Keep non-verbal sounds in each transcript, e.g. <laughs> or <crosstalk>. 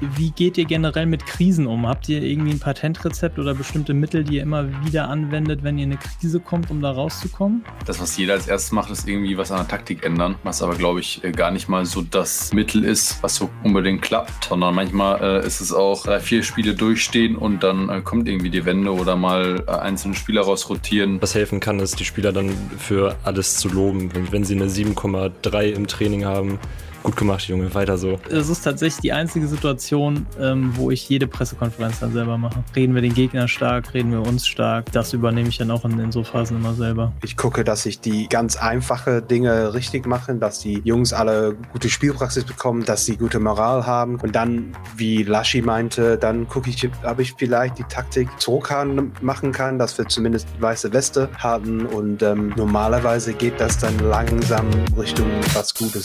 wie geht ihr generell mit Krisen um? Habt ihr irgendwie ein Patentrezept oder bestimmte Mittel, die ihr immer wieder anwendet, wenn ihr in eine Krise kommt, um da rauszukommen? Das, was jeder als erstes macht, ist irgendwie was an der Taktik ändern, was aber, glaube ich, äh, gar nicht mal so das Mittel ist, was so unbedingt klappt, sondern manchmal äh, ist es auch drei, vier Spiele durchstehen und dann äh, kommt irgendwie die Wende oder mal äh, einzelne Spieler rausrotieren. Was helfen kann, ist, die Spieler dann für alles zu loben. Und wenn sie eine 7,3 im Training haben, Gut gemacht, Junge, weiter so. Es ist tatsächlich die einzige Situation, ähm, wo ich jede Pressekonferenz dann selber mache. Reden wir den Gegner stark, reden wir uns stark. Das übernehme ich dann auch in, in so Phasen immer selber. Ich gucke, dass ich die ganz einfache Dinge richtig mache, dass die Jungs alle gute Spielpraxis bekommen, dass sie gute Moral haben. Und dann, wie Laschi meinte, dann gucke ich, ob ich vielleicht die Taktik zurückhaben machen kann, dass wir zumindest weiße Weste haben. Und ähm, normalerweise geht das dann langsam Richtung was Gutes.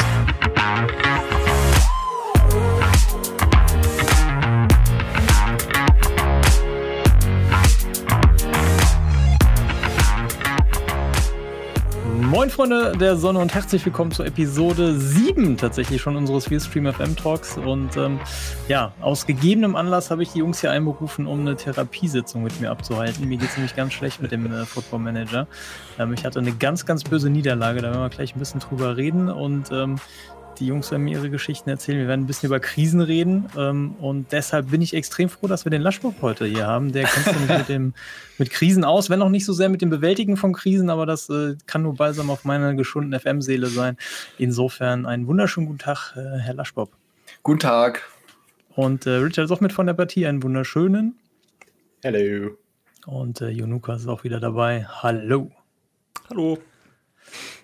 Moin Freunde der Sonne und herzlich willkommen zur Episode 7 tatsächlich schon unseres Stream FM Talks. Und ähm, ja, aus gegebenem Anlass habe ich die Jungs hier einberufen, um eine Therapiesitzung mit mir abzuhalten. Mir geht es nämlich ganz schlecht mit dem äh, Football Manager. Ähm, ich hatte eine ganz, ganz böse Niederlage, da werden wir gleich ein bisschen drüber reden. Und ähm, die Jungs werden mir ihre Geschichten erzählen. Wir werden ein bisschen über Krisen reden. Ähm, und deshalb bin ich extrem froh, dass wir den Laschbock heute hier haben. Der kennt sich mit, dem, <laughs> mit Krisen aus, wenn auch nicht so sehr mit dem Bewältigen von Krisen, aber das äh, kann nur balsam auf meine geschundene FM-Seele sein. Insofern einen wunderschönen guten Tag, äh, Herr Laschbock. Guten Tag. Und äh, Richard ist auch mit von der Partie. Einen wunderschönen. Hello. Und äh, Jonuka ist auch wieder dabei. Hallo. Hallo.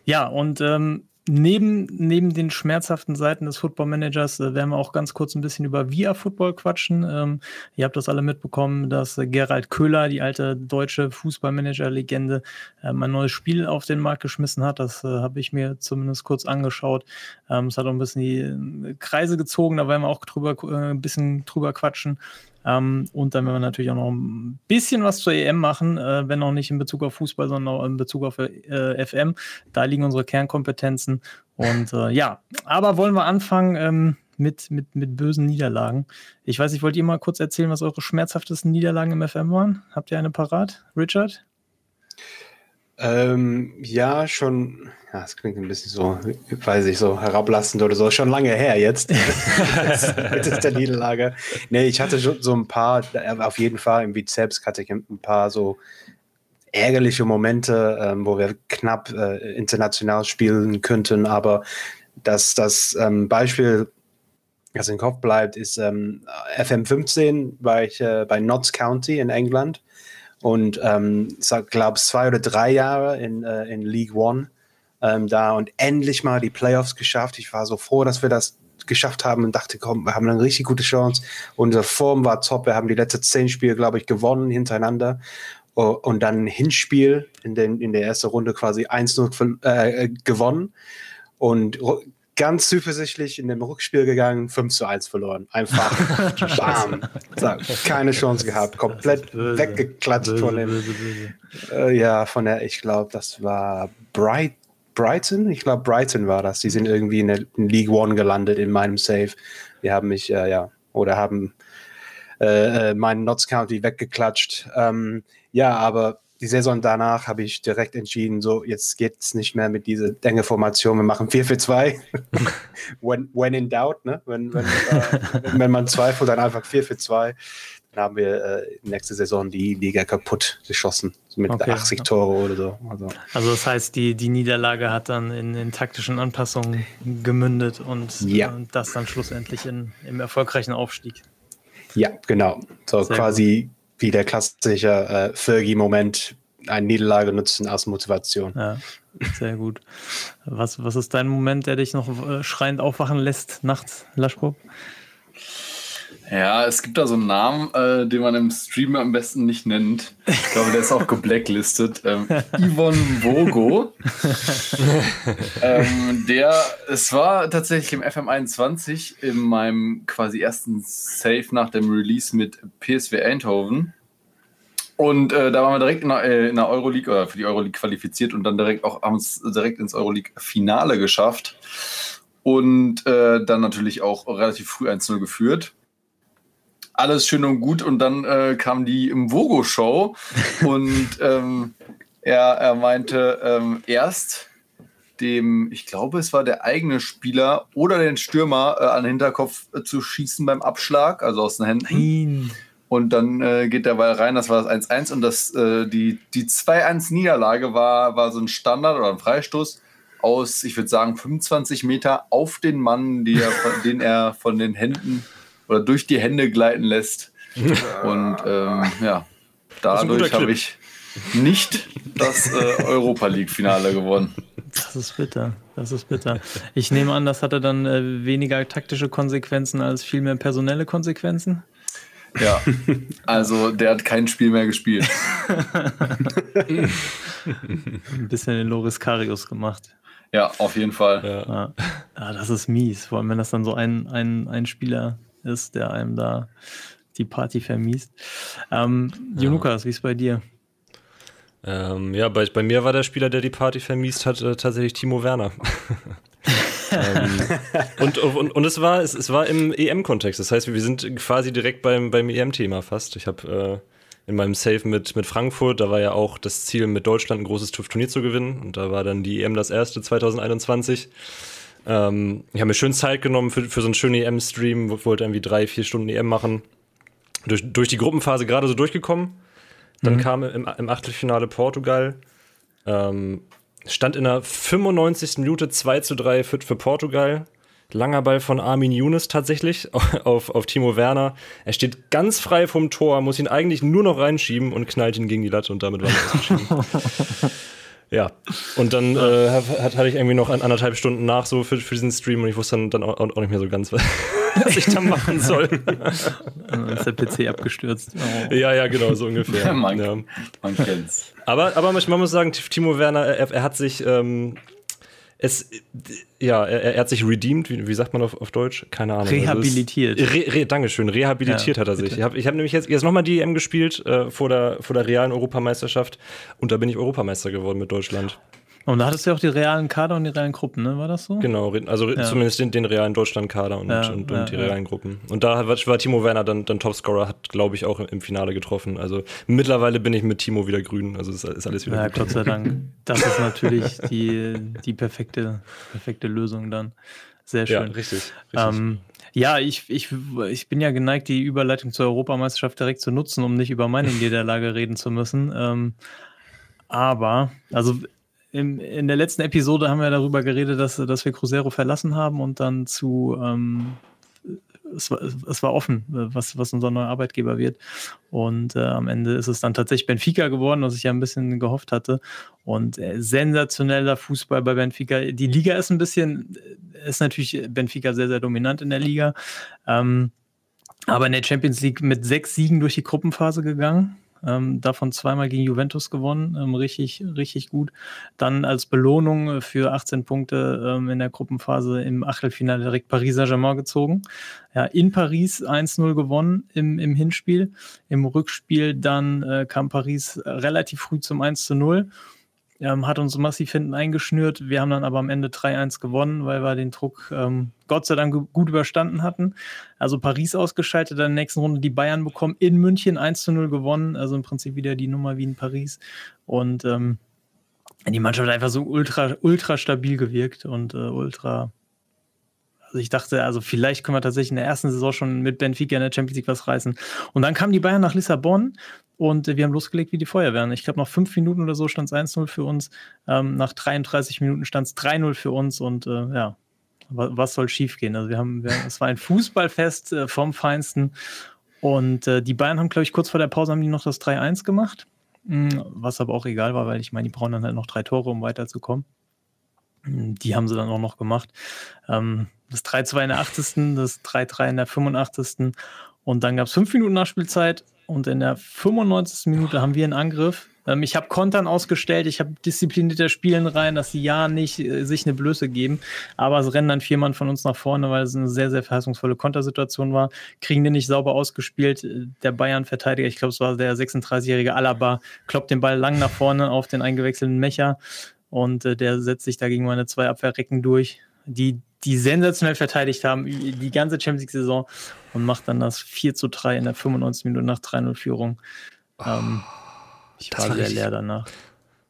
Ja, und ähm, Neben, neben den schmerzhaften Seiten des Football Managers äh, werden wir auch ganz kurz ein bisschen über Via Football quatschen. Ähm, ihr habt das alle mitbekommen, dass äh, Gerald Köhler, die alte deutsche Fußballmanager-Legende, ähm, ein neues Spiel auf den Markt geschmissen hat. Das äh, habe ich mir zumindest kurz angeschaut. Ähm, es hat auch ein bisschen die äh, Kreise gezogen, da werden wir auch drüber, äh, ein bisschen drüber quatschen. Ähm, und dann werden wir natürlich auch noch ein bisschen was zur EM machen, äh, wenn auch nicht in Bezug auf Fußball, sondern auch in Bezug auf äh, FM. Da liegen unsere Kernkompetenzen. Und äh, ja, aber wollen wir anfangen ähm, mit, mit, mit bösen Niederlagen. Ich weiß, ich wollte ihr mal kurz erzählen, was eure schmerzhaftesten Niederlagen im FM waren. Habt ihr eine parat, Richard? Ähm, ja, schon, ja, es klingt ein bisschen so, weiß ich, so herablassend oder so, schon lange her jetzt. <laughs> mit der Niederlage. Nee, ich hatte schon so ein paar, auf jeden Fall im Bizeps hatte ich ein paar so ärgerliche Momente, ähm, wo wir knapp äh, international spielen könnten, aber das, das ähm, Beispiel, das im Kopf bleibt, ist ähm, FM15, war ich äh, bei Notts County in England und ähm, glaube zwei oder drei Jahre in, äh, in League One ähm, da und endlich mal die Playoffs geschafft. Ich war so froh, dass wir das geschafft haben und dachte, komm, wir haben eine richtig gute Chance. Unsere Form war top. Wir haben die letzten zehn Spiele, glaube ich, gewonnen hintereinander. Und dann ein Hinspiel in, den, in der ersten Runde quasi 1-0 äh, gewonnen. Und ganz zuversichtlich in dem Rückspiel gegangen, 5 zu 1 verloren. Einfach <laughs> bam. Keine Chance gehabt, komplett böse, weggeklatscht böse, von dem. Böse, äh, ja, von der, ich glaube, das war Bright, Brighton. Ich glaube, Brighton war das. Die sind irgendwie in, der, in League One gelandet in meinem Save. Die haben mich, äh, ja, oder haben äh, äh meinen Notts County weggeklatscht. Ähm, ja, aber die Saison danach habe ich direkt entschieden, so jetzt geht es nicht mehr mit dieser enge Formation, wir machen 4 für 2. <laughs> when, when in doubt, ne? wenn, wenn, äh, wenn man zweifelt, dann einfach 4 für 2. Dann haben wir äh, nächste Saison die Liga kaputt geschossen, mit okay. 80 Tore oder so. Also, also das heißt, die, die Niederlage hat dann in, in taktischen Anpassungen gemündet und, ja. und das dann schlussendlich in, im erfolgreichen Aufstieg. Ja, genau. So Sehr quasi gut wie der klassische äh, Fergie-Moment, eine Niederlage nutzen als Motivation. Ja, sehr gut. Was, was ist dein Moment, der dich noch äh, schreiend aufwachen lässt nachts, Laschko? Ja, es gibt da so einen Namen, äh, den man im Stream am besten nicht nennt. Ich glaube, der ist auch geblacklistet. <laughs> Ähm, Yvonne Vogo. <laughs> ähm, der, es war tatsächlich im FM21 in meinem quasi ersten Save nach dem Release mit PSW Eindhoven. Und äh, da waren wir direkt in der, äh, in der Euroleague oder für die Euroleague qualifiziert und dann direkt auch haben direkt ins Euroleague-Finale geschafft. Und äh, dann natürlich auch relativ früh 1-0 geführt. alles schön und gut und dann äh, kam die im Vogo-Show <laughs> und ähm, er, er meinte ähm, erst dem, ich glaube, es war der eigene Spieler oder den Stürmer äh, an den Hinterkopf äh, zu schießen beim Abschlag, also aus den Händen. Nein. Und dann äh, geht der Ball rein, das war das 1-1 und das, äh, die, die 2-1-Niederlage war, war so ein Standard oder ein Freistoß aus, ich würde sagen, 25 Meter auf den Mann, die er, von, <laughs> den er von den Händen oder durch die Hände gleiten lässt. Und ähm, ja, dadurch habe ich nicht das äh, Europa League-Finale gewonnen. Das ist bitter. Das ist bitter. Ich nehme an, das hatte dann äh, weniger taktische Konsequenzen als vielmehr personelle Konsequenzen. Ja, <laughs> also der hat kein Spiel mehr gespielt. <laughs> Ein bisschen den Loris Karius gemacht. Ja, auf jeden Fall. Ja. Ja. ja. das ist mies. Vor allem, wenn das dann so ein, ein, ein Spieler ist, der einem da die Party vermiest. Ähm, ja. Jonukas, wie ist bei dir? Ähm, ja, bei, bei mir war der Spieler, der die Party vermiest hat, äh, tatsächlich Timo Werner. <laughs> ähm, <laughs> und, und, und es war, es, es war im EM-Kontext. Das heißt, wir sind quasi direkt beim, beim EM-Thema fast. Ich habe äh, in meinem Safe mit, mit Frankfurt, da war ja auch das Ziel, mit Deutschland ein großes Turnier zu gewinnen. Und da war dann die EM das erste 2021. Ähm, ich habe mir schön Zeit genommen für, für so einen schönen EM-Stream, wollte irgendwie drei, vier Stunden EM machen. Durch, durch die Gruppenphase gerade so durchgekommen. Dann mhm. kam im, im Achtelfinale Portugal. Ähm, stand in der 95. Minute 2 zu 3 für, für Portugal. Langer Ball von Armin Younes tatsächlich <laughs> auf, auf Timo Werner. Er steht ganz frei vom Tor, muss ihn eigentlich nur noch reinschieben und knallt ihn gegen die Latte und damit war er. <laughs> Ja, und dann äh, hatte ich irgendwie noch anderthalb Stunden nach so für, für diesen Stream und ich wusste dann, dann auch, auch nicht mehr so ganz, <laughs> was, ich da machen soll. <laughs> dann ist der PC abgestürzt. Oh. Ja, ja, genau, so ungefähr. <laughs> man, ja. man kennt's. Aber, aber man muss sagen, Timo Werner, er, er hat sich ähm, es, ja, er, er, hat sich redeemed, wie, wie sagt man auf, auf Deutsch? Keine Ahnung. Also rehabilitiert. Also re, re, Dankeschön, rehabilitiert ja, hat er sich. Ich habe ich hab nämlich jetzt, jetzt nochmal die EM gespielt äh, vor, der, vor der realen Europameisterschaft und da bin ich Europameister geworden mit Deutschland. Und da hattest du ja auch die realen Kader und die realen Gruppen, ne? War das so? Genau, also ja. zumindest den, den realen Deutschland-Kader und, ja, und, und ja, die realen Gruppen. Und da war, Timo Werner dann, dann Topscorer, hat, glaube ich, auch im Finale getroffen. Also mittlerweile bin ich mit Timo wieder grün. Also ist, ist alles wieder Ja. Gott sei Dank. Das ist natürlich die, die perfekte, perfekte Lösung dann. Sehr schön. Ja, richtig. richtig. Ähm, ja, ich, ich, ich bin ja geneigt, die Überleitung zur Europameisterschaft direkt zu nutzen, um nicht über meine <laughs> Niederlage reden zu müssen. Ähm, aber, also im, in der letzten Episode haben wir darüber geredet, dass, dass wir Cruzeiro verlassen haben und dann zu, ähm, es, war, es war offen, was, was unser neuer Arbeitgeber wird. Und äh, am Ende ist es dann tatsächlich Benfica geworden, was ich ja ein bisschen gehofft hatte. Und äh, sensationeller Fußball bei Benfica. Die Liga ist ein bisschen, ist natürlich Benfica sehr, sehr dominant in der Liga. Ähm, aber in der Champions League mit sechs Siegen durch die Gruppenphase gegangen. Ähm, davon zweimal gegen Juventus gewonnen, ähm, richtig, richtig gut. Dann als Belohnung für 18 Punkte ähm, in der Gruppenphase im Achtelfinale direkt Paris Saint-Germain gezogen. Ja, in Paris 1-0 gewonnen im, im Hinspiel. Im Rückspiel dann äh, kam Paris relativ früh zum 1-0 ähm, hat uns massiv hinten eingeschnürt. Wir haben dann aber am Ende 3-1 gewonnen, weil wir den Druck ähm, Gott sei Dank gut überstanden hatten. Also Paris ausgeschaltet, dann in der nächsten Runde die Bayern bekommen, in München 1 0 gewonnen. Also im Prinzip wieder die Nummer wie in Paris. Und ähm, die Mannschaft hat einfach so ultra, ultra stabil gewirkt und äh, ultra also ich dachte, also vielleicht können wir tatsächlich in der ersten Saison schon mit Benfica in der Champions League was reißen. Und dann kamen die Bayern nach Lissabon und wir haben losgelegt wie die Feuerwehren. Ich glaube, nach fünf Minuten oder so stand es 1-0 für uns. Ähm, nach 33 Minuten stand es 3-0 für uns und äh, ja, was soll schiefgehen? Also wir haben, wir, es war ein Fußballfest äh, vom Feinsten. Und äh, die Bayern haben, glaube ich, kurz vor der Pause haben die noch das 3-1 gemacht. Hm, was aber auch egal war, weil ich meine, die brauchen dann halt noch drei Tore, um weiterzukommen. Hm, die haben sie dann auch noch gemacht. Ähm, das 3-2 in der 80., das 3-3 in der 85. Und dann gab es fünf Minuten Nachspielzeit und in der 95. Minute haben wir einen Angriff. Ähm, ich habe Kontern ausgestellt, ich habe disziplinierter Spielen rein, dass sie ja nicht äh, sich eine Blöße geben. Aber es rennen dann vier Mann von uns nach vorne, weil es eine sehr, sehr verheißungsvolle Kontersituation war. Kriegen den nicht sauber ausgespielt. Der Bayern-Verteidiger, ich glaube, es war der 36-jährige Alaba, kloppt den Ball lang nach vorne auf den eingewechselten Mecher. Und äh, der setzt sich da gegen meine zwei Abwehrrecken durch die die sensationell verteidigt haben, die ganze Champions League-Saison und macht dann das 4 zu 3 in der 95 Minute nach 3-0-Führung. Ähm, ich war sehr leer danach.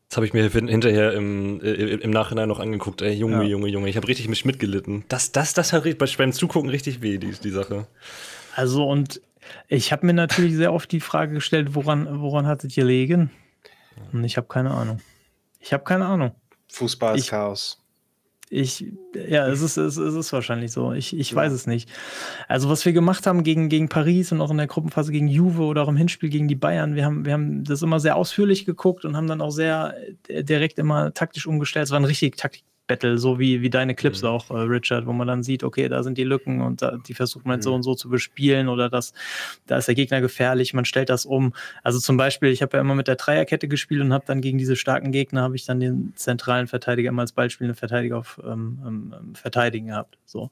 Das habe ich mir hinterher im, äh, im Nachhinein noch angeguckt. Ey, Junge, ja. Junge, Junge, ich habe richtig mich mitgelitten. Das, das, das hat beim Zugucken richtig weh, die, die Sache. Also, und ich habe mir natürlich sehr oft die Frage gestellt, woran, woran hat es gelegen? Und ich habe keine Ahnung. Ich habe keine Ahnung. Fußball ist Chaos. Ich, ja, es ist, es, ist wahrscheinlich so. Ich, ich ja. weiß es nicht. Also, was wir gemacht haben gegen, gegen Paris und auch in der Gruppenphase gegen Juve oder auch im Hinspiel gegen die Bayern, wir haben, wir haben das immer sehr ausführlich geguckt und haben dann auch sehr äh, direkt immer taktisch umgestellt. Es war ein richtig Taktik, Battle, so wie, wie deine Clips mhm. auch, äh, Richard, wo man dann sieht, okay, da sind die Lücken und da, die versucht man mhm. so und so zu bespielen oder das, da ist der Gegner gefährlich, man stellt das um. Also zum Beispiel, ich habe ja immer mit der Dreierkette gespielt und habe dann gegen diese starken Gegner, habe ich dann den zentralen Verteidiger immer als Beispiel Verteidiger auf ähm, ähm, Verteidigen gehabt. So.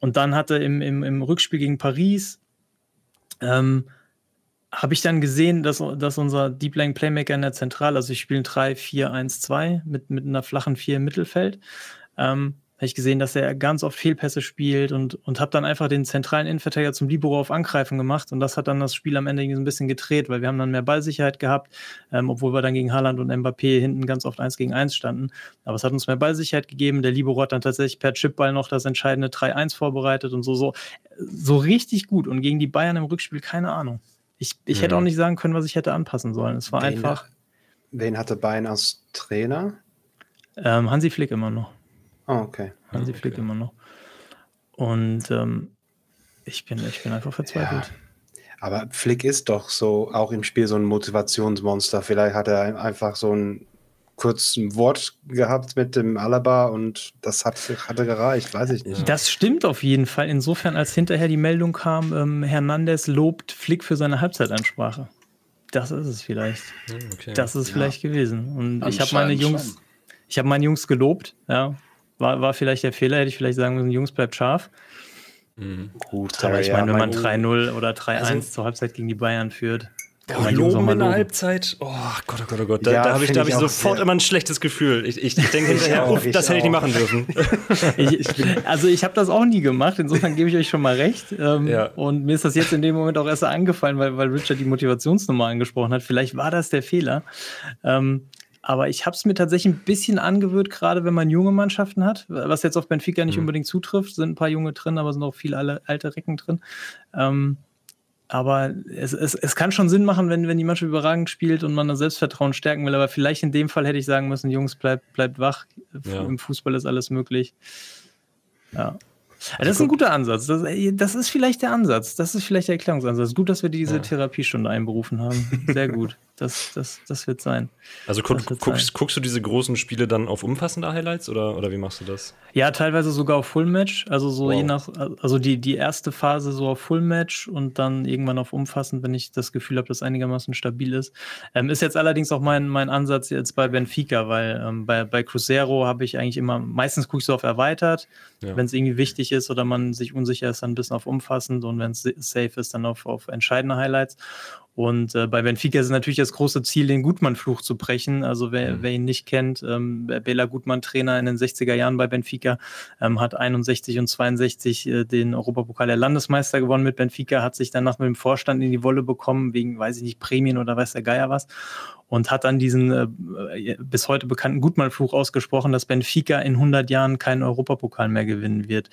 Und dann hatte im, im, im Rückspiel gegen Paris, ähm, habe ich dann gesehen, dass, dass unser Deep Lane Playmaker in der Zentrale, also ich spiele 3-4-1-2 mit, mit einer flachen 4 im Mittelfeld, ähm, habe ich gesehen, dass er ganz oft Fehlpässe spielt und, und habe dann einfach den zentralen Innenverteidiger zum Libero auf Angreifen gemacht und das hat dann das Spiel am Ende ein bisschen gedreht, weil wir haben dann mehr Ballsicherheit gehabt, ähm, obwohl wir dann gegen Haaland und Mbappé hinten ganz oft 1 gegen 1 standen. Aber es hat uns mehr Ballsicherheit gegeben. Der Libero hat dann tatsächlich per Chipball noch das entscheidende 3-1 vorbereitet und so, so, so richtig gut. Und gegen die Bayern im Rückspiel keine Ahnung. Ich, ich hm. hätte auch nicht sagen können, was ich hätte anpassen sollen. Es war wen, einfach. Wen hatte Bein als Trainer? Ähm, Hansi Flick immer noch. Oh, okay. Hansi okay. Flick immer noch. Und ähm, ich, bin, ich bin einfach verzweifelt. Ja. Aber Flick ist doch so auch im Spiel so ein Motivationsmonster. Vielleicht hat er einfach so ein kurz ein Wort gehabt mit dem Alaba und das hat, hatte gereicht, weiß ich nicht. Das stimmt auf jeden Fall. Insofern, als hinterher die Meldung kam, ähm, Hernandez lobt Flick für seine Halbzeitansprache. Das ist es vielleicht. Hm, okay. Das ist es ja. vielleicht gewesen. Und ich habe meine Jungs, ich habe meine Jungs gelobt, ja. War, war vielleicht der Fehler, hätte ich vielleicht sagen müssen, Jungs, bleibt scharf. Mhm. Gut, aber ich meine, wenn man 3-0 oder 3-1 also, zur Halbzeit gegen die Bayern führt, Boah, loben in der Halbzeit. Oh Gott, oh Gott, oh Gott. Da, ja, da habe ich, hab ich, sofort immer ein schlechtes Gefühl. Ich, ich, ich denke <laughs> hinterher, uff, das hätte ich nicht machen dürfen. <laughs> ich, also ich habe das auch nie gemacht, insofern gebe ich euch schon mal recht. Ähm, ja. Und mir ist das jetzt in dem Moment auch erst angefallen, weil, weil Richard die Motivationsnummer angesprochen hat. Vielleicht war das der Fehler. Ähm, aber ich habe es mir tatsächlich ein bisschen angewöhnt, gerade wenn man junge Mannschaften hat, was jetzt auf Benfica nicht mhm. unbedingt zutrifft. Sind ein paar junge drin, aber sind auch viele alte Recken drin. Ähm, aber es, es, es kann schon Sinn machen, wenn, wenn die Mannschaft überragend spielt und man das Selbstvertrauen stärken will. Aber vielleicht in dem Fall hätte ich sagen müssen, Jungs, bleibt, bleibt wach. Ja. Im Fußball ist alles möglich. Ja. Also das ist ein guter Ansatz. Das, das, ist vielleicht der Ansatz. Das ist vielleicht der Erklärungsansatz. Gut, dass wir diese ja. Therapiestunde einberufen haben. Sehr gut. <laughs> Das, das, das wird sein. Also guck, guckst, sein. guckst du diese großen Spiele dann auf umfassende Highlights oder, oder wie machst du das? Ja, teilweise sogar auf Full Match. Also so wow. je nach, also die, die erste Phase so auf Full Match und dann irgendwann auf umfassend, wenn ich das Gefühl habe, dass einigermaßen stabil ist. Ähm, ist jetzt allerdings auch mein, mein Ansatz jetzt bei Benfica, weil ähm, bei, bei Cruzeiro habe ich eigentlich immer, meistens gucke ich so auf erweitert, ja. wenn es irgendwie wichtig ist oder man sich unsicher ist, dann ein bisschen auf umfassend und wenn es safe ist, dann auf, auf entscheidende Highlights. Und äh, bei Benfica ist natürlich das große Ziel, den Gutmann-Fluch zu brechen. Also wer, mhm. wer ihn nicht kennt, ähm, Bela Gutmann, Trainer in den 60er Jahren bei Benfica, ähm, hat 61 und 62 äh, den Europapokal der Landesmeister gewonnen mit Benfica, hat sich danach mit dem Vorstand in die Wolle bekommen, wegen, weiß ich nicht, Prämien oder weiß der Geier was. Und hat dann diesen äh, bis heute bekannten Gutmann-Fluch ausgesprochen, dass Benfica in 100 Jahren keinen Europapokal mehr gewinnen wird.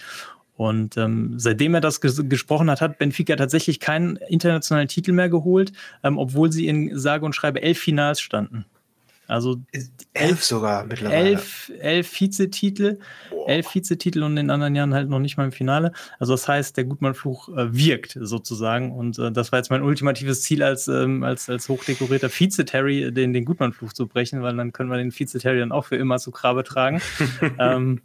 Und ähm, seitdem er das ges gesprochen hat, hat Benfica tatsächlich keinen internationalen Titel mehr geholt, ähm, obwohl sie in sage und schreibe elf Finals standen. Also elf sogar mittlerweile. Elf, elf Vizetitel, Boah. elf Vizetitel und in den anderen Jahren halt noch nicht mal im Finale. Also das heißt, der Gutmann-Fluch äh, wirkt sozusagen. Und äh, das war jetzt mein ultimatives Ziel als, ähm, als, als hochdekorierter Vize-Terry, den, den Gutmann-Fluch zu brechen, weil dann können wir den Vize-Terry dann auch für immer zu Grabe tragen. <laughs> ähm,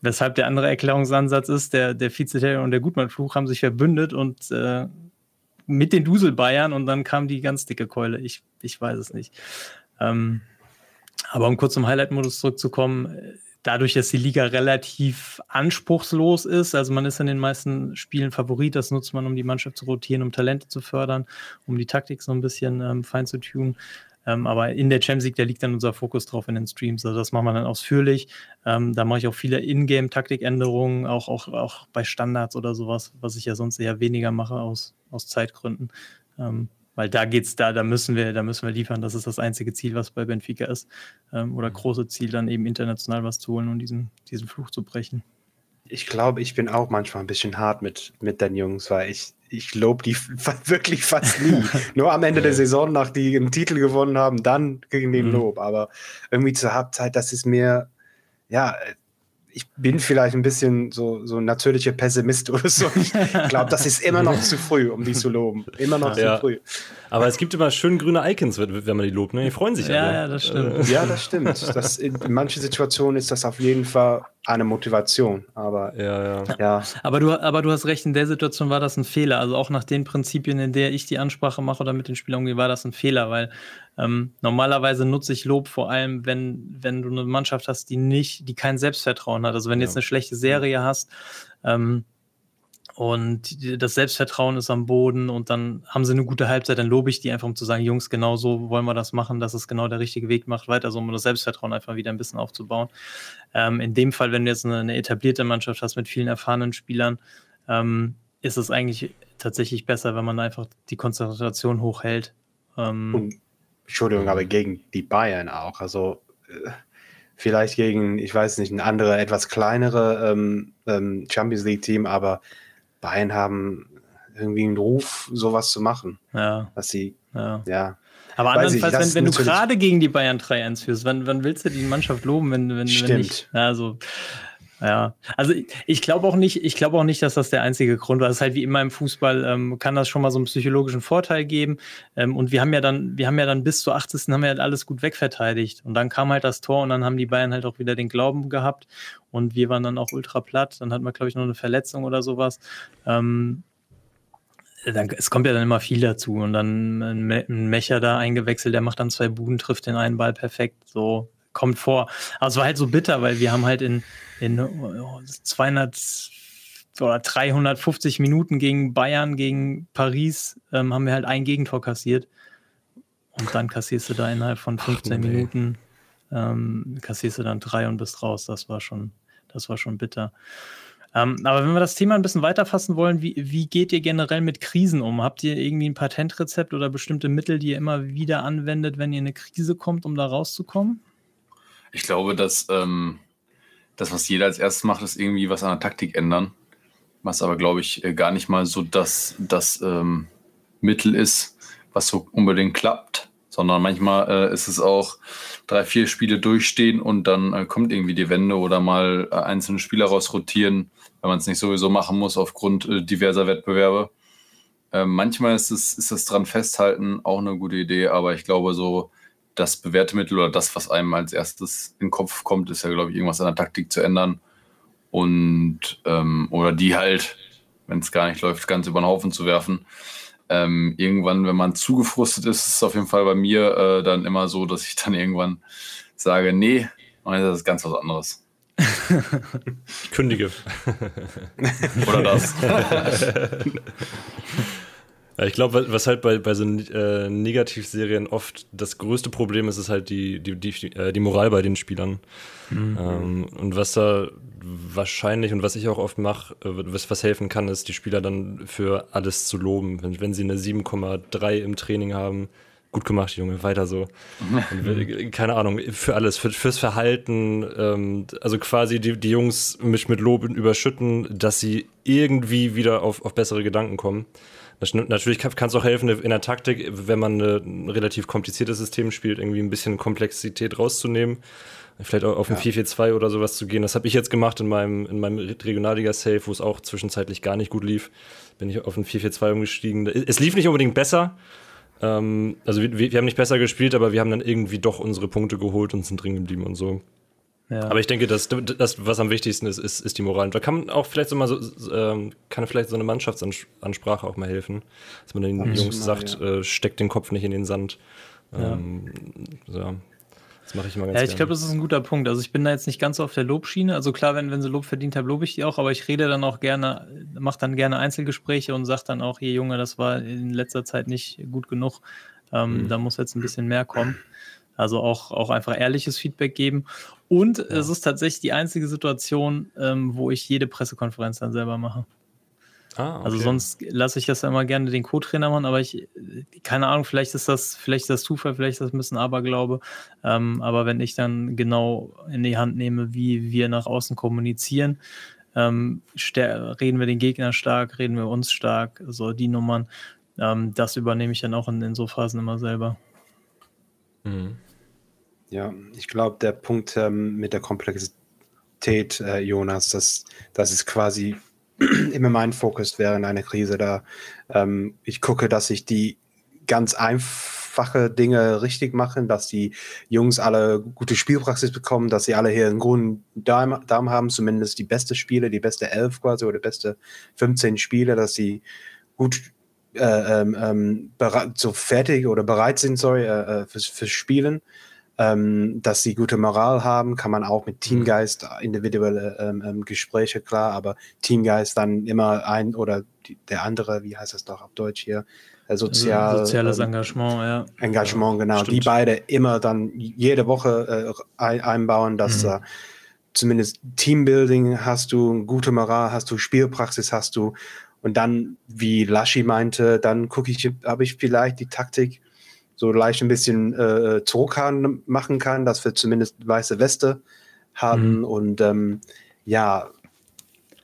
weshalb der andere Erklärungsansatz ist, der, der Vize-Terry und der Gutmann-Fluch haben sich verbündet und äh, mit den Dusel-Bayern und dann kam die ganz dicke Keule. Ich, ich weiß es nicht. Ähm, aber um kurz zum Highlight-Modus zurückzukommen, dadurch, dass die Liga relativ anspruchslos ist, also man ist in den meisten Spielen Favorit, das nutzt man, um die Mannschaft zu rotieren, um Talente zu fördern, um die Taktik so ein bisschen ähm, fein zu tunen. Ähm, aber in der Champions League, da liegt dann unser Fokus drauf in den Streams. Also das machen wir dann ausführlich. Ähm, da mache ich auch viele Ingame-Taktikänderungen, auch, auch, auch bei Standards oder sowas, was ich ja sonst eher weniger mache aus, aus Zeitgründen. Ähm, weil da geht's da, da müssen wir, da müssen wir liefern. Das ist das einzige Ziel, was bei Benfica ist. Ähm, oder mhm. große Ziel, dann eben international was zu holen und diesen, diesen Fluch zu brechen. Ich glaube, ich bin auch manchmal ein bisschen hart mit, mit den Jungs, weil ich, ich lobe die <laughs> wirklich fast nie. <laughs> Nur am Ende der Saison, nach die einen Titel gewonnen haben, dann gegen den mhm. Lob. Aber irgendwie zur Halbzeit, das ist mir, ja, ich bin vielleicht ein bisschen so, so ein natürlicher Pessimist oder so. Ich glaube, das ist immer noch zu früh, um die zu loben. Immer noch ja. zu früh. Aber es gibt immer schön grüne Icons, wenn man die lobt. Ne? Die freuen sich ja. Ja, das stimmt. Ja, das stimmt. Das, in, in manchen Situationen ist das auf jeden Fall eine Motivation. Aber, ja, ja. ja. Aber, du, aber du hast recht, in der Situation war das ein Fehler. Also auch nach den Prinzipien, in der ich die Ansprache mache oder mit den Spielern umgehe, war das ein Fehler, weil ähm, normalerweise nutze ich Lob vor allem, wenn, wenn du eine Mannschaft hast, die nicht, die kein Selbstvertrauen hat. Also wenn du jetzt eine schlechte Serie hast ähm, und das Selbstvertrauen ist am Boden und dann haben sie eine gute Halbzeit, dann lobe ich die einfach, um zu sagen, Jungs, genau so wollen wir das machen, dass es genau der richtige Weg macht, weiter so, um das Selbstvertrauen einfach wieder ein bisschen aufzubauen. Ähm, in dem Fall, wenn du jetzt eine, eine, etablierte Mannschaft hast mit vielen erfahrenen Spielern, ähm, ist es eigentlich tatsächlich besser, wenn man einfach die Konzentration hochhält. Ähm, und Entschuldigung, aber gegen die Bayern auch. Also äh, vielleicht gegen, ich weiß nicht, ein anderes, etwas kleinere ähm, ähm, Champions League-Team, aber Bayern haben irgendwie einen Ruf, sowas zu machen. Ja. Dass sie, ja. ja. Aber andernfalls, wenn, wenn du gerade gegen die Bayern 3-1 führst, wann, wann willst du die Mannschaft loben, wenn, wenn, Stimmt. wenn nicht? Also, ja, also ich glaube auch nicht, ich glaube auch nicht, dass das der einzige Grund war. Es ist halt wie immer im Fußball, ähm, kann das schon mal so einen psychologischen Vorteil geben. Ähm, und wir haben ja dann, wir haben ja dann bis zur 80. haben wir halt alles gut wegverteidigt. Und dann kam halt das Tor und dann haben die Bayern halt auch wieder den Glauben gehabt. Und wir waren dann auch ultra platt. Dann hatten wir, glaube ich, noch eine Verletzung oder sowas. Ähm, dann, es kommt ja dann immer viel dazu. Und dann ein, ein Mecher da eingewechselt, der macht dann zwei Buden, trifft den einen Ball perfekt. So, kommt vor. Aber es war halt so bitter, weil wir haben halt in, in 200 oder 350 Minuten gegen Bayern, gegen Paris, ähm, haben wir halt ein Gegentor kassiert. Und dann kassierst du da innerhalb von 15 Ach. Minuten, ähm, kassierst du dann drei und bist raus. Das war schon, das war schon bitter. Ähm, aber wenn wir das Thema ein bisschen weiterfassen wollen, wie, wie geht ihr generell mit Krisen um? Habt ihr irgendwie ein Patentrezept oder bestimmte Mittel, die ihr immer wieder anwendet, wenn ihr in eine Krise kommt, um da rauszukommen? Ich glaube, dass ähm, das, was jeder als erstes macht, ist irgendwie was an der Taktik ändern. Was aber, glaube ich, äh, gar nicht mal so das, das ähm, Mittel ist, was so unbedingt klappt, sondern manchmal äh, ist es auch drei, vier Spiele durchstehen und dann äh, kommt irgendwie die Wende oder mal äh, einzelne Spieler rausrotieren, wenn man es nicht sowieso machen muss aufgrund äh, diverser Wettbewerbe. Ähm, manchmal ist es, ist das dran festhalten auch eine gute Idee, aber ich glaube, so das bewährte Mittel oder das, was einem als erstes in den Kopf kommt, ist ja, glaube ich, irgendwas an der Taktik zu ändern. Und ähm, oder die halt, wenn es gar nicht läuft, ganz über den Haufen zu werfen. Ähm, irgendwann, wenn man zu gefrustet ist, ist es auf jeden Fall bei mir äh, dann immer so, dass ich dann irgendwann sage, nee, das ist ganz was anderes. Kündige. Oder das. <laughs> Ja, ich glaube, was halt bei, bei so äh, Negativserien oft das größte Problem ist, ist halt die, die, die, äh, die Moral bei den Spielern. Mhm. Ähm, und was da wahrscheinlich und was ich auch oft mache, äh, was, was helfen kann, ist, die Spieler dann für alles zu loben. Wenn, wenn sie eine 7,3 im Training haben, gut gemacht, Junge, weiter so. Und, <laughs> keine Ahnung, für alles, für, fürs Verhalten, ähm, also quasi die, die Jungs mich mit Lob überschütten, dass sie irgendwie wieder auf, auf bessere Gedanken kommen. Natürlich kann es auch helfen, in der Taktik, wenn man ein relativ kompliziertes System spielt, irgendwie ein bisschen Komplexität rauszunehmen. Vielleicht auch auf ein ja. 4-4-2 oder sowas zu gehen. Das habe ich jetzt gemacht in meinem, in meinem Regionalliga-Safe, wo es auch zwischenzeitlich gar nicht gut lief. Bin ich auf ein 4-4-2 umgestiegen. Es lief nicht unbedingt besser. Ähm, also wir, wir haben nicht besser gespielt, aber wir haben dann irgendwie doch unsere Punkte geholt und sind drin geblieben und so. Ja. Aber ich denke, das, das, was am wichtigsten ist, ist, ist die Moral. Und da kann man auch vielleicht so mal so, ähm, kann vielleicht so eine Mannschaftsansprache auch mal helfen, dass man den mhm. Jungs sagt, ja. äh, steckt den Kopf nicht in den Sand. Ähm, ja. So. Das mache ich immer ganz Ja, ich glaube, das ist ein guter Punkt. Also ich bin da jetzt nicht ganz so auf der Lobschiene. Also klar, wenn, wenn sie Lob verdient haben, lobe ich die auch, aber ich rede dann auch gerne, mache dann gerne Einzelgespräche und sage dann auch, hier Junge, das war in letzter Zeit nicht gut genug. Ähm, mhm. Da muss jetzt ein bisschen mehr kommen. Also auch, auch einfach ehrliches Feedback geben. Und ja. es ist tatsächlich die einzige Situation, ähm, wo ich jede Pressekonferenz dann selber mache. Ah, also okay. Also sonst lasse ich das ja immer gerne den Co-Trainer machen, aber ich, keine Ahnung, vielleicht ist das, vielleicht ist das Zufall, vielleicht ist das ein bisschen Aberglaube. Ähm, aber wenn ich dann genau in die Hand nehme, wie wir nach außen kommunizieren, ähm, reden wir den Gegner stark, reden wir uns stark, so die Nummern, ähm, das übernehme ich dann auch in, in so Phasen immer selber. Mhm. Ja, ich glaube, der Punkt ähm, mit der Komplexität, äh, Jonas, das, das ist quasi <clears throat> immer mein Fokus während einer Krise da. Ähm, ich gucke, dass ich die ganz einfache Dinge richtig mache, dass die Jungs alle gute Spielpraxis bekommen, dass sie alle hier einen guten Darm, Darm haben, zumindest die beste Spiele, die beste Elf quasi oder beste 15 Spiele, dass sie gut äh, ähm, ähm so fertig oder bereit sind, sorry, äh, äh fürs, fürs Spielen. Ähm, dass sie gute Moral haben, kann man auch mit Teamgeist, individuelle ähm, ähm, Gespräche, klar, aber Teamgeist dann immer ein oder die, der andere, wie heißt das doch auf Deutsch hier, äh, sozial, soziales ähm, Engagement, ja. Engagement, genau. Stimmt. Die beide immer dann jede Woche äh, ein, einbauen, dass mhm. äh, zumindest Teambuilding hast du, gute Moral hast du, Spielpraxis hast du und dann, wie Laschi meinte, dann gucke ich, habe ich vielleicht die Taktik so leicht ein bisschen äh, zurückhauen machen kann, dass wir zumindest weiße Weste haben. Mhm. Und ähm, ja,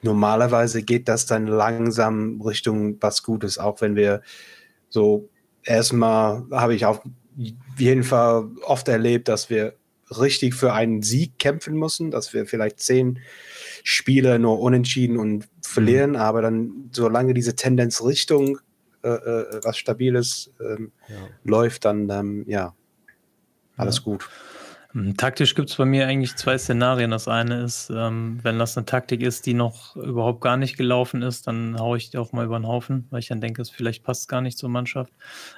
normalerweise geht das dann langsam Richtung was Gutes, auch wenn wir so erstmal habe ich auf jeden Fall oft erlebt, dass wir richtig für einen Sieg kämpfen müssen, dass wir vielleicht zehn Spiele nur unentschieden und verlieren, mhm. aber dann, solange diese Tendenz Richtung was Stabiles ähm, ja. läuft, dann ähm, ja, alles ja. gut. Hm, taktisch gibt es bei mir eigentlich zwei Szenarien. Das eine ist, ähm, wenn das eine Taktik ist, die noch überhaupt gar nicht gelaufen ist, dann haue ich die auch mal über den Haufen, weil ich dann denke, es vielleicht passt gar nicht zur Mannschaft.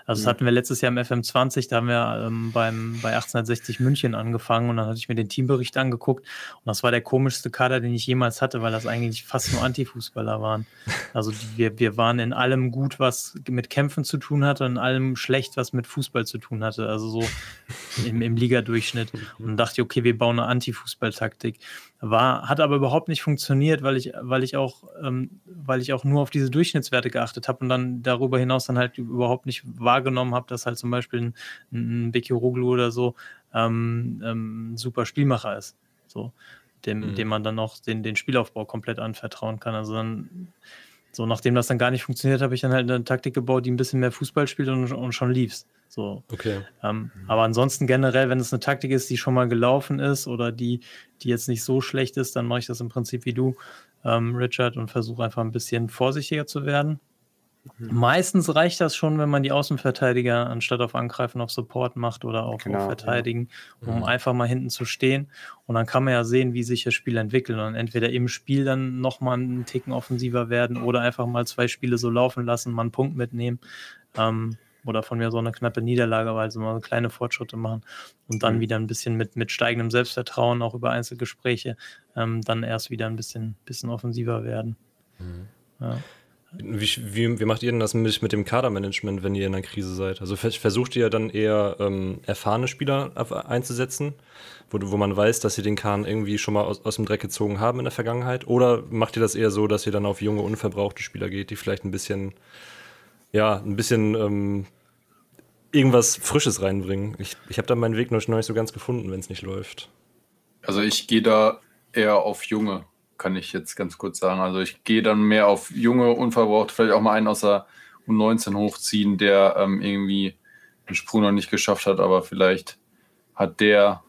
Also mhm. das hatten wir letztes Jahr im FM20, da haben wir ähm, beim, bei 1860 München angefangen und dann hatte ich mir den Teambericht angeguckt und das war der komischste Kader, den ich jemals hatte, weil das eigentlich fast nur Antifußballer waren. Also wir, wir waren in allem gut, was mit Kämpfen zu tun hatte und in allem schlecht, was mit Fußball zu tun hatte. Also so im, im Ligadurchschnitt und dachte, okay, wir bauen eine Anti-Fußball-Taktik. War, hat aber überhaupt nicht funktioniert, weil ich, weil ich auch, ähm, weil ich auch nur auf diese Durchschnittswerte geachtet habe und dann darüber hinaus dann halt überhaupt nicht wahrgenommen habe, dass halt zum Beispiel ein, ein Beki Roglu oder so ähm, ähm, ein super Spielmacher ist. So, dem, mhm. dem man dann auch den, den Spielaufbau komplett anvertrauen kann. Also dann, so nachdem das dann gar nicht funktioniert, habe ich dann halt eine Taktik gebaut, die ein bisschen mehr Fußball spielt und, und schon lief's. So. Okay. Ähm, mhm. Aber ansonsten generell, wenn es eine Taktik ist, die schon mal gelaufen ist oder die, die jetzt nicht so schlecht ist, dann mache ich das im Prinzip wie du, ähm, Richard, und versuche einfach ein bisschen vorsichtiger zu werden. Mhm. Meistens reicht das schon, wenn man die Außenverteidiger anstatt auf Angreifen auf Support macht oder auch genau, auf Verteidigen, ja. um mhm. einfach mal hinten zu stehen. Und dann kann man ja sehen, wie sich das Spiel entwickelt und entweder im Spiel dann nochmal einen Ticken offensiver werden oder einfach mal zwei Spiele so laufen lassen, mal einen Punkt mitnehmen. Ähm, oder von mir so eine knappe Niederlage, weil sie mal kleine Fortschritte machen und dann mhm. wieder ein bisschen mit, mit steigendem Selbstvertrauen, auch über Einzelgespräche, ähm, dann erst wieder ein bisschen, bisschen offensiver werden. Mhm. Ja. Wie, wie, wie, macht ihr denn das mit, mit dem Kadermanagement, wenn ihr in einer Krise seid? Also versucht ihr dann eher ähm, erfahrene Spieler einzusetzen, wo, wo man weiß, dass sie den Kahn irgendwie schon mal aus, aus dem Dreck gezogen haben in der Vergangenheit? Oder macht ihr das eher so, dass ihr dann auf junge, unverbrauchte Spieler geht, die vielleicht ein bisschen ja, ein bisschen ähm, irgendwas Frisches reinbringen. Ich, ich habe da meinen Weg noch, nicht so ganz gefunden, wenn es nicht läuft. Also ich gehe da eher auf Junge, kann ich jetzt ganz kurz sagen. Also ich gehe dann mehr auf Junge, unverbraucht, vielleicht auch mal einen aus der U19 hochziehen, der ähm, irgendwie den Sprung noch nicht geschafft hat, aber vielleicht hat der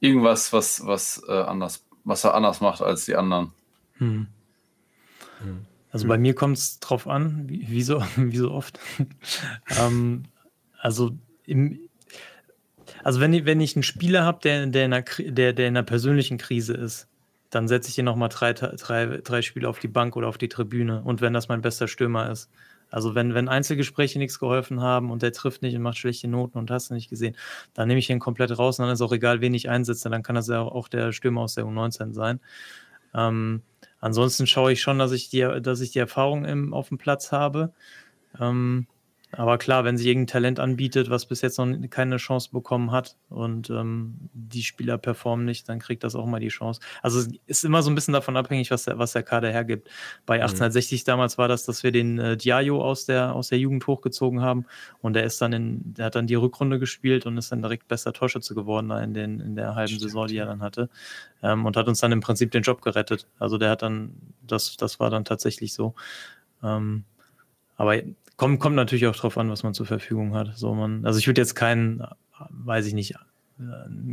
irgendwas, was, was, äh, anders, was er anders macht als die anderen. Hm. Hm. Also bei mir kommt es drauf an, wie, wie, so, <laughs> wie so oft. ähm, also im, also wenn, wenn ich einen Spieler habe, der, der, in einer, der, der in einer persönlichen Krise ist, dann setze ich ihn nochmal drei, drei, drei Spiele auf die Bank oder auf die Tribüne. Und wenn das mein bester Stürmer ist. Also wenn, wenn Einzelgespräche nichts geholfen haben und der trifft nicht und macht schlechte Noten und hast du nicht gesehen, dann nehme ich ihn komplett raus und dann ist auch egal, wen ich einsetze, dann kann das ja auch der Stürmer aus der U19 sein. Ähm, Ansonsten schaue ich schon, dass ich die, dass ich die Erfahrung im, auf dem Platz habe. Ähm, Aber klar, wenn sich irgendein Talent anbietet, was bis jetzt noch keine Chance bekommen hat und ähm, die Spieler performen nicht, dann kriegt das auch mal die Chance. Also es ist immer so ein bisschen davon abhängig, was der, was der Kader hergibt. Bei 1860 mhm. damals war das, dass wir den äh, Diayo aus der, aus der Jugend hochgezogen haben und der ist dann in, der hat dann die Rückrunde gespielt und ist dann direkt bester Torschütze geworden in, den, in der halben Stimmt, Saison, die er dann hatte. Ähm, und hat uns dann im Prinzip den Job gerettet. Also der hat dann, das, das war dann tatsächlich so. Ähm, aber Kommt, kommt natürlich auch drauf an, was man zur Verfügung hat. So man, also ich würde jetzt keinen, weiß ich nicht,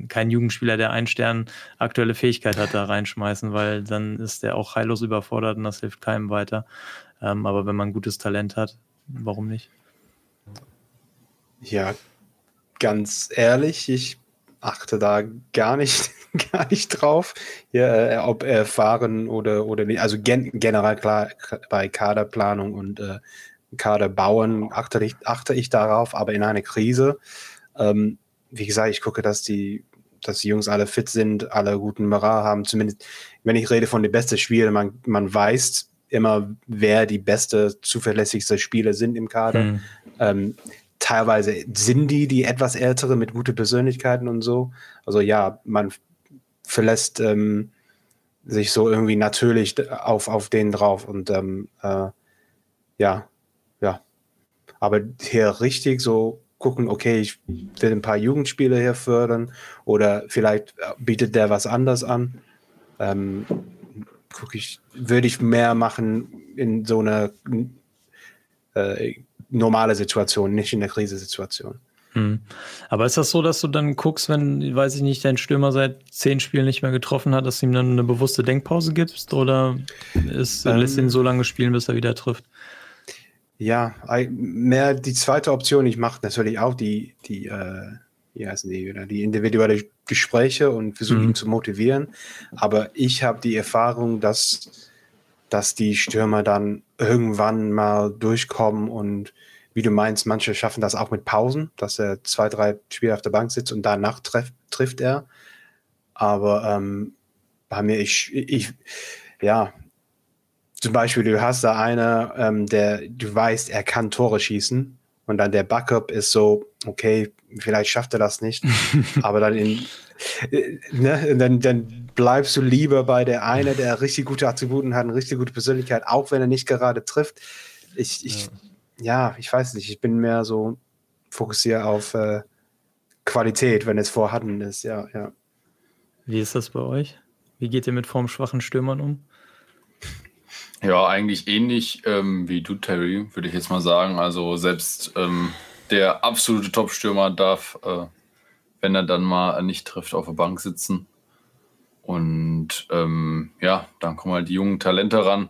keinen Jugendspieler, der einen Stern aktuelle Fähigkeit hat, da reinschmeißen, weil dann ist der auch heillos überfordert und das hilft keinem weiter. Ähm, aber wenn man gutes Talent hat, warum nicht? Ja, ganz ehrlich, ich achte da gar nicht, <laughs> gar nicht drauf, ja, äh, ob erfahren oder, oder nicht. Also gen generell klar bei Kaderplanung und äh, Kader bauen, achte ich, achte ich darauf, aber in einer Krise, ähm, wie gesagt, ich gucke, dass die, dass die Jungs alle fit sind, alle guten Moral haben. Zumindest, wenn ich rede von den besten Spielen, man, man weiß immer, wer die beste, zuverlässigste Spieler sind im Kader. Mhm. Ähm, teilweise sind die die etwas ältere mit guten Persönlichkeiten und so. Also ja, man verlässt ähm, sich so irgendwie natürlich auf, auf den drauf und ähm, äh, ja. Aber hier richtig so gucken, okay, ich will ein paar Jugendspieler hier fördern oder vielleicht bietet der was anders an. Ähm, gucke ich, würde ich mehr machen in so einer äh, normale Situation, nicht in der Krisensituation. Hm. Aber ist das so, dass du dann guckst, wenn, weiß ich nicht, dein Stürmer seit zehn Spielen nicht mehr getroffen hat, dass du ihm dann eine bewusste Denkpause gibst oder ist, ähm, lässt ihn so lange spielen, bis er wieder trifft? Ja, mehr die zweite Option. Ich mache natürlich auch die, die, äh, wie heißen die, oder die individuelle Gespräche und versuche mhm. ihn zu motivieren. Aber ich habe die Erfahrung, dass, dass die Stürmer dann irgendwann mal durchkommen und wie du meinst, manche schaffen das auch mit Pausen, dass er zwei, drei Spiele auf der Bank sitzt und danach treff, trifft er. Aber ähm, bei mir, ich, ich, ja, zum Beispiel, du hast da einer, ähm, der, du weißt, er kann Tore schießen und dann der Backup ist so, okay, vielleicht schafft er das nicht, <laughs> aber dann in, äh, ne, dann, dann bleibst du lieber bei der eine, der richtig gute Attributen hat, eine richtig gute Persönlichkeit, auch wenn er nicht gerade trifft. Ich, ich ja. ja ich weiß nicht, ich bin mehr so fokussiert auf äh, Qualität, wenn es vorhanden ist, ja, ja. Wie ist das bei euch? Wie geht ihr mit formschwachen Stürmern um? Ja, eigentlich ähnlich ähm, wie du, Terry, würde ich jetzt mal sagen. Also selbst ähm, der absolute Top-Stürmer darf, äh, wenn er dann mal nicht trifft, auf der Bank sitzen. Und ähm, ja, dann kommen halt die jungen Talente ran.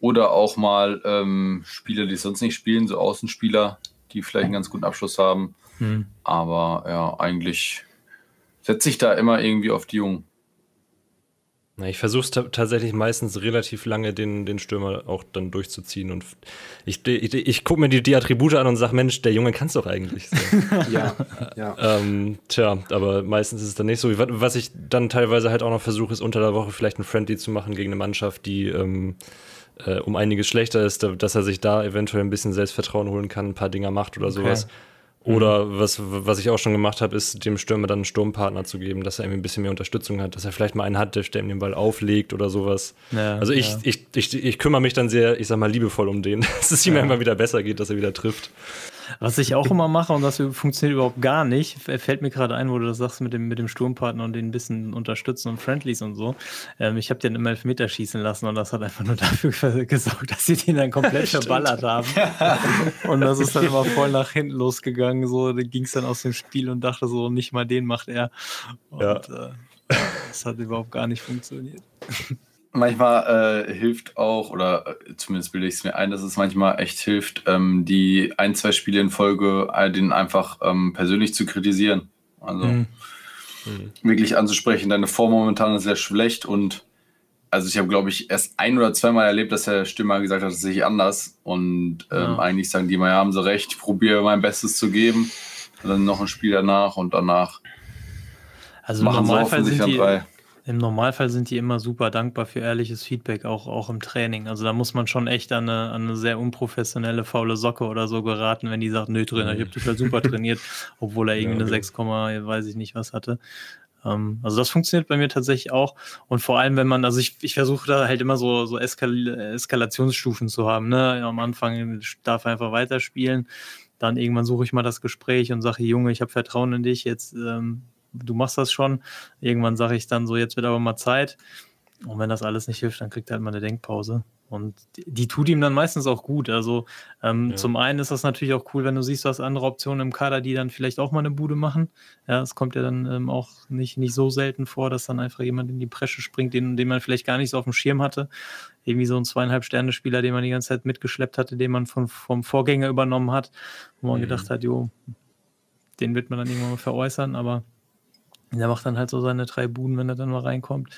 Oder auch mal ähm, Spieler, die sonst nicht spielen, so Außenspieler, die vielleicht einen ganz guten Abschluss haben. Hm. Aber ja, eigentlich setze ich da immer irgendwie auf die Jungen. Na, ich versuche es tatsächlich meistens relativ lange, den, den Stürmer auch dann durchzuziehen. Und ich, ich, ich gucke mir die, die Attribute an und sage, Mensch, der Junge kann es doch eigentlich. So. <laughs> ja, ja. Ähm, tja, aber meistens ist es dann nicht so. Was ich dann teilweise halt auch noch versuche, ist unter der Woche vielleicht ein Friendly zu machen gegen eine Mannschaft, die ähm, äh, um einiges schlechter ist, dass er sich da eventuell ein bisschen Selbstvertrauen holen kann, ein paar Dinger macht oder okay. sowas. Oder mhm. was, was ich auch schon gemacht habe, ist dem Stürmer dann einen Sturmpartner zu geben, dass er irgendwie ein bisschen mehr Unterstützung hat, dass er vielleicht mal einen hat, der ihm den Ball auflegt oder sowas. Ja, also ich, ja. ich, ich, ich, kümmere mich dann sehr, ich sag mal, liebevoll um den, <laughs> dass es ihm ja. immer wieder besser geht, dass er wieder trifft. Was ich auch immer mache und das funktioniert überhaupt gar nicht, fällt mir gerade ein, wo du das sagst mit dem, mit dem Sturmpartner und den ein bisschen unterstützen und Friendlies und so. Ähm, ich habe den immer Elfmeter schießen lassen und das hat einfach nur <laughs> dafür gesorgt, dass sie den dann komplett verballert haben. <laughs> und das ist dann immer voll nach hinten losgegangen. So, da ging es dann aus dem Spiel und dachte so, nicht mal den macht er. Und ja. äh, das hat überhaupt gar nicht funktioniert manchmal äh, hilft auch, oder äh, zumindest bilde ich es mir ein, dass es manchmal echt hilft, ähm, die ein, zwei Spiele in Folge äh, den einfach ähm, persönlich zu kritisieren. Also mhm. wirklich anzusprechen, deine Form momentan ist sehr schlecht und also ich habe, glaube ich, erst ein oder zweimal erlebt, dass der Stürmer gesagt hat, das sehe ich anders. Und ähm, ja. eigentlich sagen die mal, ja, haben sie recht, ich probiere mein Bestes zu geben. Und dann noch ein Spiel danach und danach also machen im Normalfall sind die, drei Im Normalfall sind die immer super dankbar für ehrliches Feedback, auch, auch im Training. Also da muss man schon echt an eine, an eine sehr unprofessionelle faule Socke oder so geraten, wenn die sagt, nö, Trainer, ich habe total super trainiert, <laughs> obwohl er irgendwie eine 6, weiß ich nicht was hatte. Ähm, also das funktioniert bei mir tatsächlich auch. Und vor allem, wenn man, also ich, ich versuche da halt immer so, so Eskal Eskalationsstufen zu haben. Ne? Am Anfang darf er einfach weiterspielen. Dann irgendwann suche ich mal das Gespräch und sage, Junge, ich habe Vertrauen in dich, jetzt ähm, du machst das schon. Irgendwann sage ich dann so, jetzt wird aber mal Zeit. Und wenn das alles nicht hilft, dann kriegt er halt mal eine Denkpause. Und die, die tut ihm dann meistens auch gut. Also ähm, ja. zum einen ist das natürlich auch cool, wenn du siehst, du hast andere Optionen im Kader, die dann vielleicht auch mal eine Bude machen. Ja, es kommt ja dann ähm, auch nicht, nicht so selten vor, dass dann einfach jemand in die Presche springt, den, den man vielleicht gar nicht so auf dem Schirm hatte. Irgendwie so ein zweieinhalb Sterne-Spieler, den man die ganze Zeit mitgeschleppt hatte, den man von, vom Vorgänger übernommen hat, wo man mhm. gedacht hat, jo, den wird man dann irgendwann mal veräußern, aber der macht dann halt so seine drei Buden, wenn er dann mal reinkommt.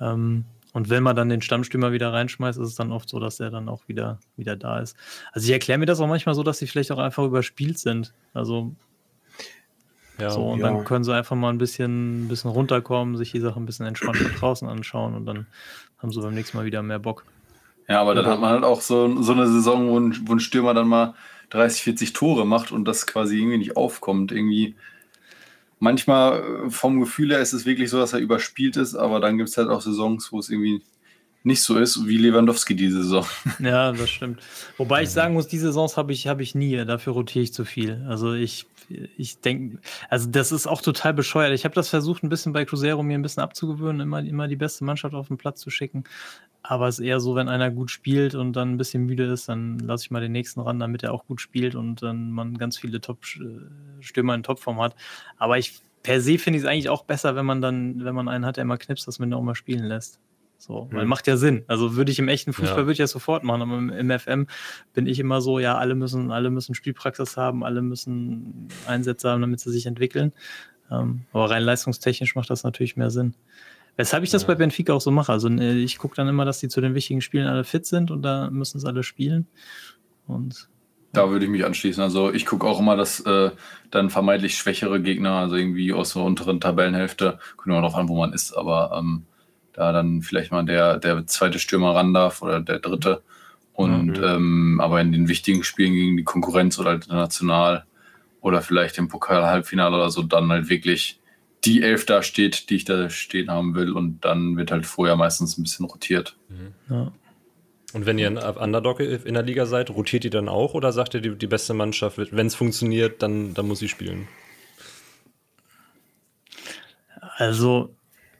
Ähm, und wenn man dann den Stammstürmer wieder reinschmeißt, ist es dann oft so, dass er dann auch wieder, wieder da ist. Also ich erkläre mir das auch manchmal so, dass sie vielleicht auch einfach überspielt sind. Also ja, so, und ja. dann können sie einfach mal ein bisschen, ein bisschen runterkommen, sich die Sache ein bisschen entspannt von <clears throat> draußen anschauen und dann haben sie beim nächsten Mal wieder mehr Bock. Ja, aber dann hat man halt auch so, so eine Saison, wo ein, wo ein Stürmer dann mal 30, 40 Tore macht und das quasi irgendwie nicht aufkommt. Irgendwie manchmal äh, vom Gefühl her ist es wirklich so, dass er überspielt ist, aber dann gibt es halt auch Saisons, wo es irgendwie nicht so ist, wie Lewandowski diese Saison. <laughs> Ja, das stimmt. Wobei ich sagen muss, diese Saisons habe ich, hab ich nie, dafür rotiere ich zu viel. Also ich, ich denke, also das ist auch total bescheuert. Ich habe das versucht, ein bisschen bei Cruzeiro mir ein bisschen abzugewöhnen, immer, immer die beste Mannschaft auf den Platz zu schicken. Aber es ist eher so, wenn einer gut spielt und dann ein bisschen müde ist, dann lasse ich mal den nächsten ran, damit er auch gut spielt und dann man ganz viele Top-Stürmer in Topform hat. Aber ich per se finde ich es eigentlich auch besser, wenn man dann, wenn man einen hat, der immer knipst, dass man den auch mal spielen lässt. So, weil mhm. macht ja Sinn. Also würde ich im echten Fußball ja. würde ich das sofort machen, aber im, im, FM bin ich immer so, ja, alle müssen, alle müssen Spielpraxis haben, alle müssen Einsätze haben, damit sie sich entwickeln. Ähm, aber rein leistungstechnisch macht das natürlich mehr Sinn. Weshalb ich das ja. bei Benfica auch so mache. Also äh, ich gucke dann immer, dass die zu den wichtigen Spielen alle fit sind und da müssen es alle spielen. Und da würde ich mich anschließen. Also ich gucke auch immer, dass äh, dann vermeintlich schwächere Gegner, also irgendwie aus der unteren Tabellenhälfte, kommt immer darauf an, wo man ist, aber ähm, da dann vielleicht mal der, der zweite Stürmer ran darf oder der dritte. Und mhm. ähm, aber in den wichtigen Spielen gegen die Konkurrenz oder international oder vielleicht im Pokal-Halbfinale oder so, dann halt wirklich die Elf da steht, die ich da stehen haben will. Und dann wird halt vorher meistens ein bisschen rotiert. Mhm. Ja. Und wenn ihr ein Underdog in der Liga seid, rotiert ihr dann auch oder sagt ihr, die, die beste Mannschaft, wenn es funktioniert, dann, dann muss sie spielen? Also,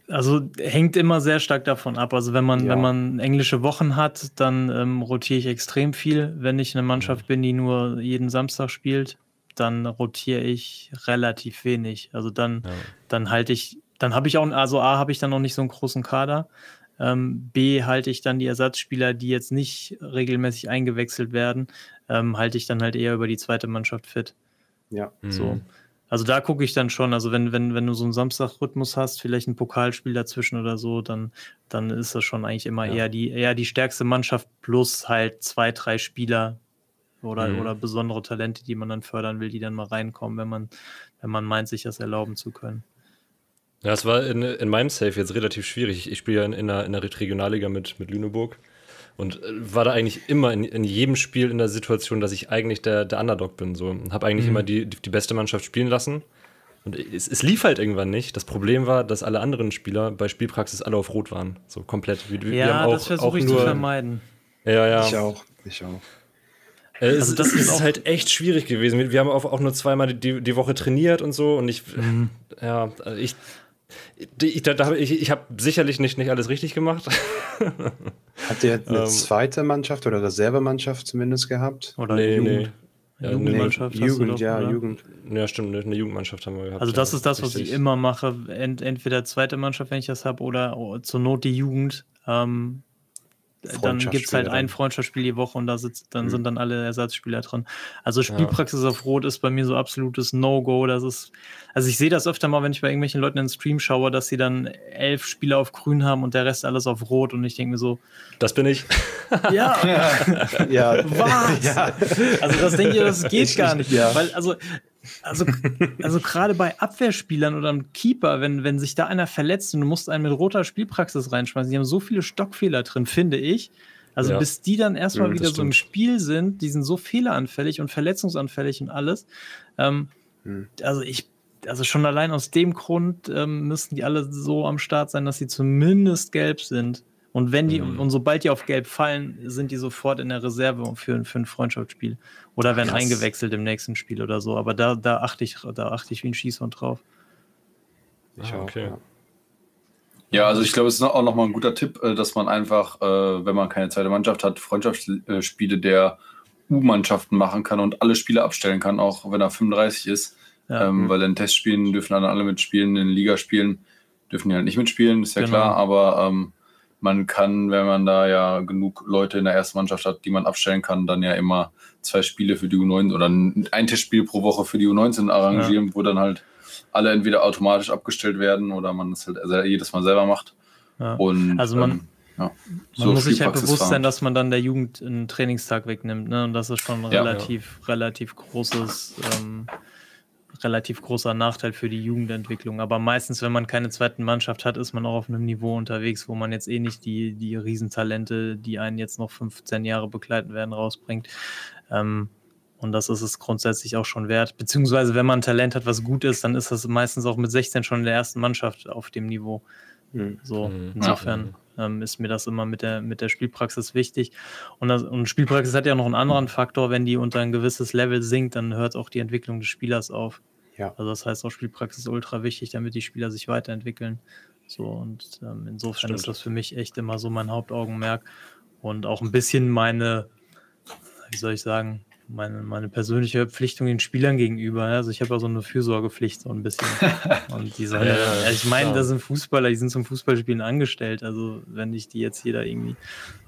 also hängt immer sehr stark davon ab. Also wenn man, ja. wenn man englische Wochen hat, dann ähm, rotiere ich extrem viel. Wenn ich eine Mannschaft bin, die nur jeden Samstag spielt, dann rotiere ich relativ wenig. Also dann, ja. dann halte ich, dann habe ich auch, also A, habe ich dann noch nicht so einen großen Kader. Ähm, B, halte ich dann die Ersatzspieler, die jetzt nicht regelmäßig eingewechselt werden, ähm, halte ich dann halt eher über die zweite Mannschaft fit. Ja. So. Mhm. Also da gucke ich dann schon, also wenn, wenn, wenn du so einen Samstagrhythmus hast, vielleicht ein Pokalspiel dazwischen oder so, dann, dann ist das schon eigentlich immer ja. eher, die, eher die stärkste Mannschaft plus halt zwei, drei Spieler, oder, mhm. oder besondere Talente, die man dann fördern will, die dann mal reinkommen, wenn man, wenn man meint, sich das erlauben zu können. Ja, es war in, in meinem Safe jetzt relativ schwierig. Ich spiele ja in, in, der, in der Regionalliga mit, mit Lüneburg und äh, war da eigentlich immer in, in jedem Spiel in der Situation, dass ich eigentlich der, der Underdog bin. So. Habe eigentlich mhm. immer die, die, die, beste Mannschaft spielen lassen. Und es, es, lief halt irgendwann nicht. Das Problem war, dass alle anderen Spieler bei Spielpraxis alle auf Rot waren. So komplett. Wir, wir ja, auch, das versuche ich nur, zu vermeiden. Ja, ja. Ich auch. Ich auch. Äh, also das ist halt echt schwierig gewesen. Wir haben auch, auch nur zweimal die, die Woche trainiert und so und ich, mhm. ja, ich, ich, da, ich, ich habe sicherlich nicht, nicht alles richtig gemacht. <laughs> Habt ihr eine ähm, zweite Mannschaft oder Reservemannschaft zumindest gehabt? Oder nee, Jugend? Nee. Ja, Jugendmannschaft. Nee, Jugend, doch, ja, oder? Jugend. Ja, stimmt, eine Jugendmannschaft haben wir gehabt. Also, das ja, ist das, was richtig. ich immer mache. Ent, entweder zweite Mannschaft, wenn ich das habe, oder zur Not die Jugend. Ähm, dann gibt es halt ein Freundschaftsspiel die Woche und da sitzt, dann mhm. sind dann alle Ersatzspieler drin. Also Spielpraxis ja. auf Rot ist bei mir so absolutes No-Go. Das ist, also ich sehe das öfter mal, wenn ich bei irgendwelchen Leuten in den Stream schaue, dass sie dann elf Spieler auf Grün haben und der Rest alles auf Rot und ich denke mir so. Das bin ich. <laughs> Ja. ja. <laughs> Was? Ja. Also das denke ich, das geht ich, gar nicht. Ja. Weil, also Also, also gerade bei Abwehrspielern oder einem Keeper, wenn, wenn sich da einer verletzt und du musst einen mit roter Spielpraxis reinschmeißen, die haben so viele Stockfehler drin, finde ich. Also ja. bis die dann erstmal ja, wieder stimmt. so im Spiel sind, die sind so fehleranfällig und verletzungsanfällig und alles. Ähm, hm. Also ich, also schon allein aus dem Grund ähm, müssten die alle so am Start sein, dass sie zumindest gelb sind. Und wenn die, mhm. und sobald die auf Gelb fallen, sind die sofort in der Reserve für, für ein Freundschaftsspiel. Oder werden Krass. eingewechselt im nächsten Spiel oder so. Aber da, da achte ich, da achte ich wie ein Schießhund drauf. Ich ah, okay. Auch, ja. ja. also ich glaube, es ist auch nochmal ein guter Tipp, äh, dass man einfach, äh, wenn man keine zweite Mannschaft hat, Freundschaftsspiele der U-Mannschaften machen kann und alle Spiele abstellen kann, auch wenn er 35 ist. Ja. Ähm, mhm. weil in Testspielen dürfen dann alle mitspielen, in Ligaspielen dürfen die halt nicht mitspielen, ist ja genau. klar, aber ähm, man kann, wenn man da ja genug Leute in der ersten Mannschaft hat, die man abstellen kann, dann ja immer zwei Spiele für die U19 oder ein Testspiel pro Woche für die U19 arrangieren, ja. wo dann halt alle entweder automatisch abgestellt werden oder man das halt jedes Mal selber macht. Ja. Und, also man, ähm, ja, man so muss sich halt bewusst sein, dass man dann der Jugend einen Trainingstag wegnimmt. Ne? Und das ist schon relativ, relativ großes ähm, relativ großer Nachteil für die Jugendentwicklung. Aber meistens, wenn man keine zweiten Mannschaft hat, ist man auch auf einem Niveau unterwegs, wo man jetzt eh nicht die, die Riesentalente, die einen jetzt noch 15 Jahre begleiten werden, rausbringt. Ähm, und das ist es grundsätzlich auch schon wert. Beziehungsweise, wenn man ein Talent hat, was gut ist, dann ist das meistens auch mit 16 schon in der ersten Mannschaft auf dem Niveau. Mhm. So, hm. insofern ähm, ist mir das immer mit der, mit der Spielpraxis wichtig. Und, das, und Spielpraxis hat ja noch einen anderen Faktor. Wenn die unter ein gewisses Level sinkt, dann hört auch die Entwicklung des Spielers auf. Ja. Also das heißt auch Spielpraxis ultra wichtig, damit die Spieler sich weiterentwickeln. So und ähm, insofern Stimmt. ist das für mich echt immer so mein Hauptaugenmerk und auch ein bisschen meine, wie soll ich sagen, meine, meine persönliche Verpflichtung den Spielern gegenüber. Also ich habe ja so eine Fürsorgepflicht so ein bisschen. <laughs> Und die sollen, ja, ja, ich meine, das sind Fußballer, die sind zum Fußballspielen angestellt. Also wenn ich die jetzt hier da irgendwie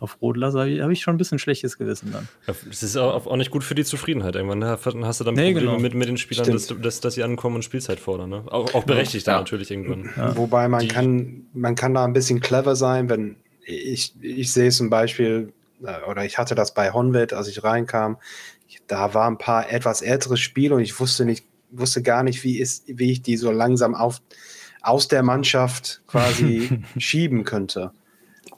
auf Rot lasse, habe ich, hab ich, schon ein bisschen schlechtes Gewissen dann. Das ist auch, auch nicht gut für die Zufriedenheit. Irgendwann ne? hast du dann nee, Probleme genau. mit, mit den Spielern, dass, dass, dass, sie ankommen und Spielzeit fordern. Ne? Auch, auch berechtigt dann natürlich irgendwann. Wobei man kann, man kann da ein bisschen clever sein, wenn ich, ich sehe zum Beispiel, äh, oder ich hatte das bei Honved, als ich reinkam, da war ein paar etwas ältere Spiele und ich wusste nicht, wusste gar nicht, wie, ist, wie ich die so langsam auf, aus der Mannschaft quasi <laughs> schieben könnte.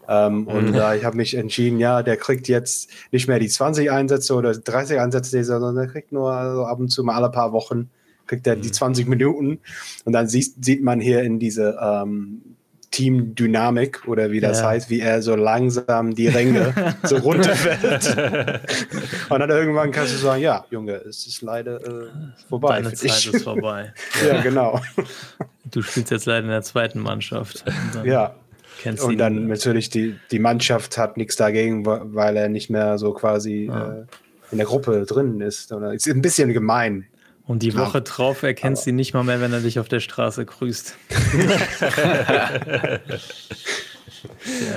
Ähm, und äh, ich habe mich entschieden, ja, der kriegt jetzt nicht mehr die 20 Einsätze oder 30 Einsätze, sondern der kriegt nur also ab und zu mal alle paar Wochen kriegt er die 20 mhm. Minuten. Und dann sieht, sieht man hier in diese ähm, Teamdynamik oder wie das ja. heißt, wie er so langsam die Ränge so <laughs> runterfällt. und dann irgendwann kannst du sagen, ja, Junge, es ist leider äh, vorbei. Deine Zeit ist vorbei. <laughs> ja, genau. Du spielst jetzt leider in der zweiten Mannschaft. ja. und dann natürlich die, die Mannschaft hat nichts dagegen, weil er nicht mehr so quasi ja. äh, in der Gruppe drin ist. Oder ist ein bisschen gemein, und die Woche drauf erkennst du ihn nicht mal mehr, wenn er dich auf der Straße grüßt. <laughs> der,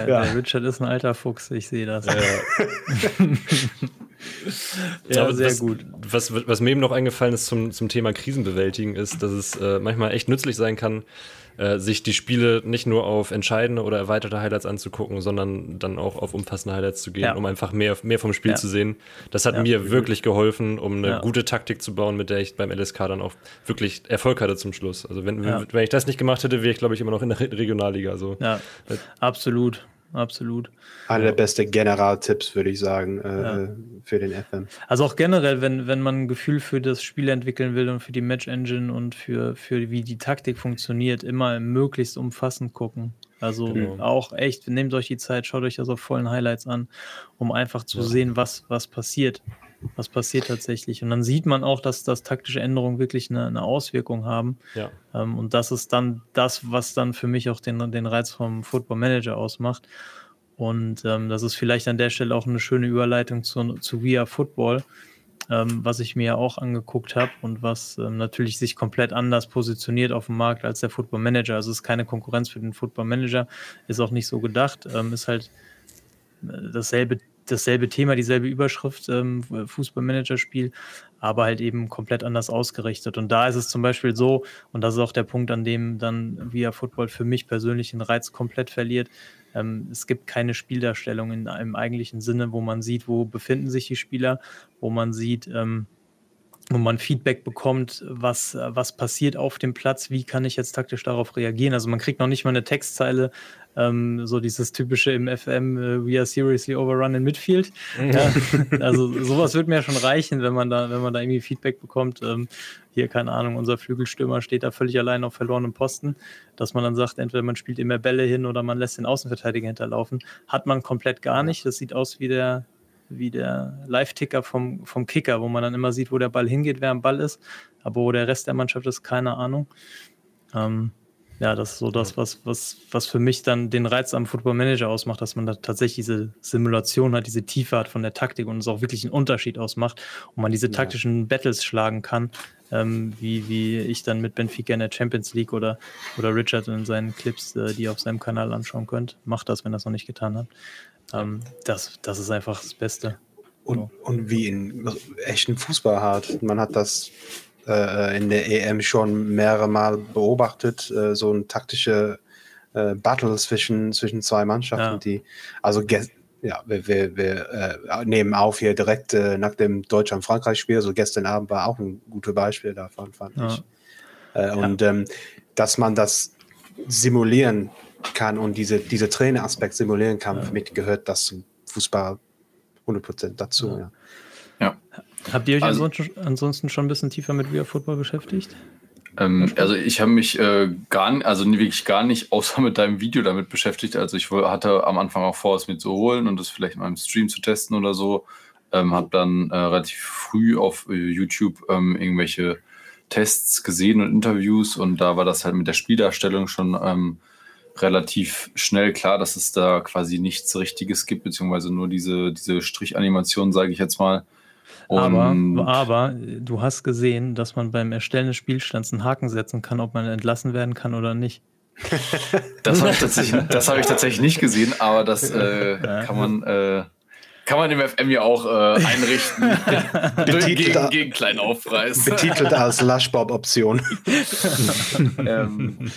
ja. der, Richard ist ein alter Fuchs, ich sehe das. Ja, ja <laughs> sehr was, gut. Was, was mir eben noch eingefallen ist zum, zum Thema Krisenbewältigen, ist, dass es äh, manchmal echt nützlich sein kann, äh, sich die Spiele nicht nur auf entscheidende oder erweiterte Highlights anzugucken, sondern dann auch auf umfassende Highlights zu gehen, ja. um einfach mehr, mehr vom Spiel ja. zu sehen. Das hat mir wirklich geholfen, um eine gute Taktik zu bauen, mit der ich beim LSK dann auch wirklich Erfolg hatte zum Schluss. Also wenn, wenn ich das nicht gemacht hätte, wäre ich, glaube ich, immer noch in der Regionalliga. Also, ja, absolut absolut. Einer der besten Generaltipps, würde ich sagen, äh, ja. für den FM. Also auch generell, wenn, wenn man ein Gefühl für das Spiel entwickeln will und für die Match-Engine und für, für wie die Taktik funktioniert, immer möglichst umfassend gucken. Also genau. auch echt, nehmt euch die Zeit, schaut euch das auf vollen Highlights an, um einfach zu ja. sehen, was, was passiert. Was passiert tatsächlich. Und dann sieht man auch, dass, dass taktische Änderungen wirklich eine, eine Auswirkung haben. Ja. Ähm, und das ist dann das, was dann für mich auch den, den Reiz vom Football Manager ausmacht. Und ähm, das ist vielleicht an der Stelle auch eine schöne Überleitung zu, zu Via Football, ähm, was ich mir auch angeguckt habe und was ähm, natürlich sich komplett anders positioniert auf dem Markt als der Football Manager. Also es ist keine Konkurrenz für den Football Manager, ist auch nicht so gedacht, ähm, ist halt äh, dasselbe dasselbe Thema, dieselbe Überschrift, ähm, Fußballmanager-Spiel, aber halt eben komplett anders ausgerichtet. Und da ist es zum Beispiel so, und das ist auch der Punkt, an dem dann Via Football für mich persönlich den Reiz komplett verliert. Ähm, es gibt keine Spieldarstellung in einem eigentlichen Sinne, wo man sieht, wo befinden sich die Spieler, wo man sieht, ähm, wo man Feedback bekommt, was, was passiert auf dem Platz, wie kann ich jetzt taktisch darauf reagieren. Also man kriegt noch nicht mal eine Textzeile, ähm, so dieses typische im FM, äh, we are seriously overrun in Midfield. Ja, <laughs> also sowas wird mir schon reichen, wenn man da, wenn man da irgendwie Feedback bekommt. Ähm, hier, keine Ahnung, unser Flügelstürmer steht da völlig allein auf verlorenem Posten, dass man dann sagt, entweder man spielt immer Bälle hin oder man lässt den Außenverteidiger hinterlaufen. Hat man komplett gar nicht. Das sieht aus wie der, wie der Live-Ticker vom, vom Kicker, wo man dann immer sieht, wo der Ball hingeht, wer am Ball ist. Aber wo der Rest der Mannschaft ist, keine Ahnung. Ähm, ja, das ist so das, was, was, was für mich dann den Reiz am Football Manager ausmacht, dass man da tatsächlich diese Simulation hat, diese Tiefe hat von der Taktik und es auch wirklich einen Unterschied ausmacht und man diese taktischen. Battles schlagen kann, ähm, wie, wie ich dann mit Benfica in der Champions League oder, oder Richard in seinen Clips, äh, die ihr auf seinem Kanal anschauen könnt. Macht das, wenn ihr das noch nicht getan habt. Ähm, das, das ist einfach das Beste. Und, und wie in echten Fußball hat. Man hat das äh, in der EM schon mehrere Mal beobachtet, äh, so ein taktische äh, Battle zwischen, zwischen zwei Mannschaften, ja. die, also ja, wir, wir, wir äh, nehmen auf hier direkt äh, nach dem Deutschland-Frankreich-Spiel, so gestern Abend war auch ein gutes Beispiel davon, fand ja. ich. Äh, und ja. ähm, dass man das simulieren kann und diese, diese Traineraspekt simulieren kann, für mich gehört das zum Fußball 100% dazu. Ja. ja. Habt ihr euch also, ansonsten, ansonsten schon ein bisschen tiefer mit Real Football beschäftigt? Ähm, also ich habe mich äh, gar nicht, also wirklich gar nicht, <laughs> außer mit deinem Video damit beschäftigt. Also ich hatte am Anfang auch vor, es mir zu holen und das vielleicht in meinem Stream zu testen oder so. Ähm, habe dann äh, relativ früh auf äh, YouTube ähm, irgendwelche Tests gesehen und Interviews und da war das halt mit der Spieldarstellung schon ähm, relativ schnell klar, dass es da quasi nichts Richtiges gibt, beziehungsweise nur diese, diese Strichanimation, sage ich jetzt mal. Aber, aber du hast gesehen, dass man beim Erstellen des Spielstands einen Haken setzen kann, ob man entlassen werden kann oder nicht. das habe ich, tatsächlich, hab ich tatsächlich nicht gesehen, aber das <laughs> äh, kann man. Äh, kann man im FM ja auch äh, einrichten. <laughs> betitelt, gegen, gegen kleinen Aufpreis. Betitelt als <laughs> Lushbob-Option. ähm,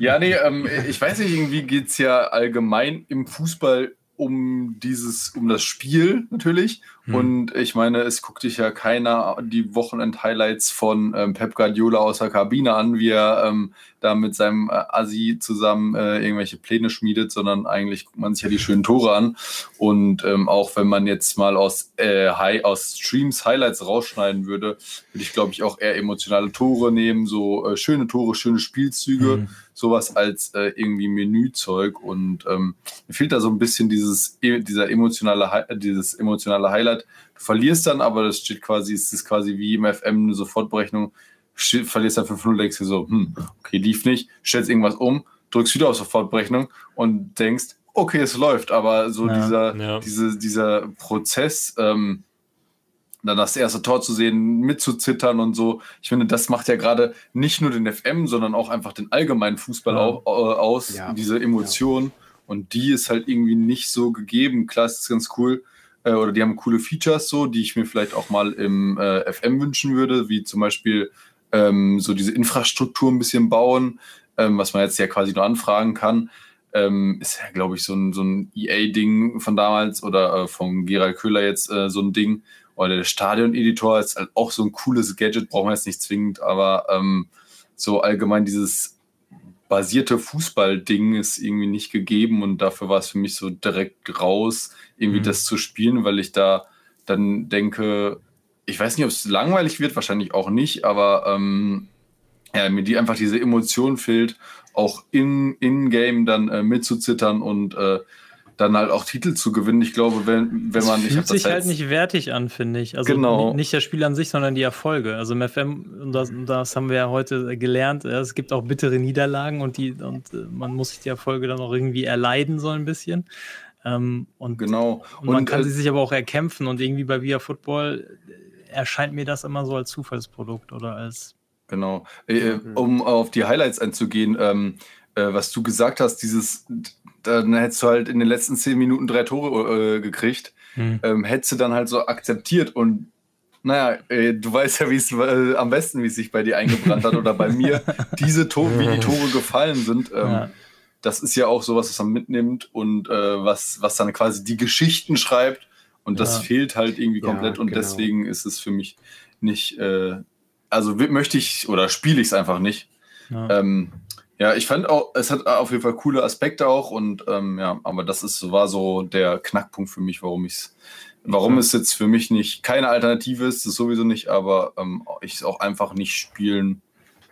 ja, nee, ähm, ich weiß nicht, irgendwie geht es ja allgemein im Fußball um dieses, um das Spiel natürlich. Hm. Und ich meine, es guckt sich ja keiner die Wochenend-Highlights von ähm, Pep Guardiola aus der Kabine an, wie er ähm, da mit seinem äh, Asi zusammen äh, irgendwelche Pläne schmiedet, sondern eigentlich guckt man sich ja die schönen Tore an. Und ähm, auch wenn man jetzt mal aus, äh, High, aus Streams Highlights rausschneiden würde, würde ich, glaube ich, auch eher emotionale Tore nehmen, so äh, schöne Tore, schöne Spielzüge. Hm sowas als äh, irgendwie Menüzeug und ähm, mir fehlt da so ein bisschen dieses, e, dieser emotionale, dieses emotionale Highlight. Du verlierst dann, aber das steht quasi, es ist quasi wie im FM eine Sofortberechnung, verlierst dann 5-0, denkst dir so, hm, okay, lief nicht, stellst irgendwas um, drückst wieder auf Sofortberechnung und denkst, okay, es läuft, aber so ja, dieser, ja. Diese, dieser Prozess, ähm, dann das erste Tor zu sehen, mitzuzittern und so. Ich finde, das macht ja gerade nicht nur den FM, sondern auch einfach den allgemeinen Fußball ja. auch, äh, aus, ja. diese Emotion. Ja. Und die ist halt irgendwie nicht so gegeben. Klar, es ist ganz cool. Äh, oder die haben coole Features so, die ich mir vielleicht auch mal im äh, FM wünschen würde, wie zum Beispiel ähm, so diese Infrastruktur ein bisschen bauen, ähm, was man jetzt ja quasi nur anfragen kann. Ähm, ist ja, glaube ich, so ein, so ein EA-Ding von damals oder äh, von Gerald Köhler jetzt äh, so ein Ding, oder der Stadion-Editor ist halt auch so ein cooles Gadget, brauchen wir jetzt nicht zwingend, aber ähm, so allgemein dieses basierte Fußball-Ding ist irgendwie nicht gegeben und dafür war es für mich so direkt raus, irgendwie mhm. das zu spielen, weil ich da dann denke, ich weiß nicht, ob es langweilig wird, wahrscheinlich auch nicht, aber ähm, ja, mir die einfach diese Emotion fehlt, auch in, in-game dann äh, mitzuzittern und äh, dann halt auch Titel zu gewinnen. Ich glaube, wenn, wenn man. Das fühlt sich halt nicht wertig an, finde ich. Also genau. nicht das Spiel an sich, sondern die Erfolge. Also im FM, und das, das haben wir ja heute gelernt, es gibt auch bittere Niederlagen und, die, und äh, man muss sich die Erfolge dann auch irgendwie erleiden, so ein bisschen. Ähm, und, genau. Und man kann äh, sie sich aber auch erkämpfen und irgendwie bei Via Football erscheint mir das immer so als Zufallsprodukt oder als. Genau. Äh, um auf die Highlights einzugehen, ähm, äh, was du gesagt hast, dieses, dann hättest du halt in den letzten zehn Minuten drei Tore äh, gekriegt, hm. ähm, hättest du dann halt so akzeptiert und naja, äh, du weißt ja, wie es äh, am besten, wie es sich bei dir eingebrannt hat oder bei mir, <laughs> diese Tore, wie die Tore gefallen sind. Ähm, ja. Das ist ja auch sowas, was man mitnimmt und äh, was, was dann quasi die Geschichten schreibt Und das Ja. fehlt halt irgendwie Ja, komplett und genau. deswegen ist es für mich nicht, äh, also möchte ich oder spiele ich es einfach nicht. Ja. Ähm, ja, ich fand auch, es hat auf jeden Fall coole Aspekte auch und ähm, ja, aber das ist war so der Knackpunkt für mich, warum ich es, warum es jetzt für mich nicht keine Alternative ist, das sowieso nicht, aber ähm, ich es auch einfach nicht spielen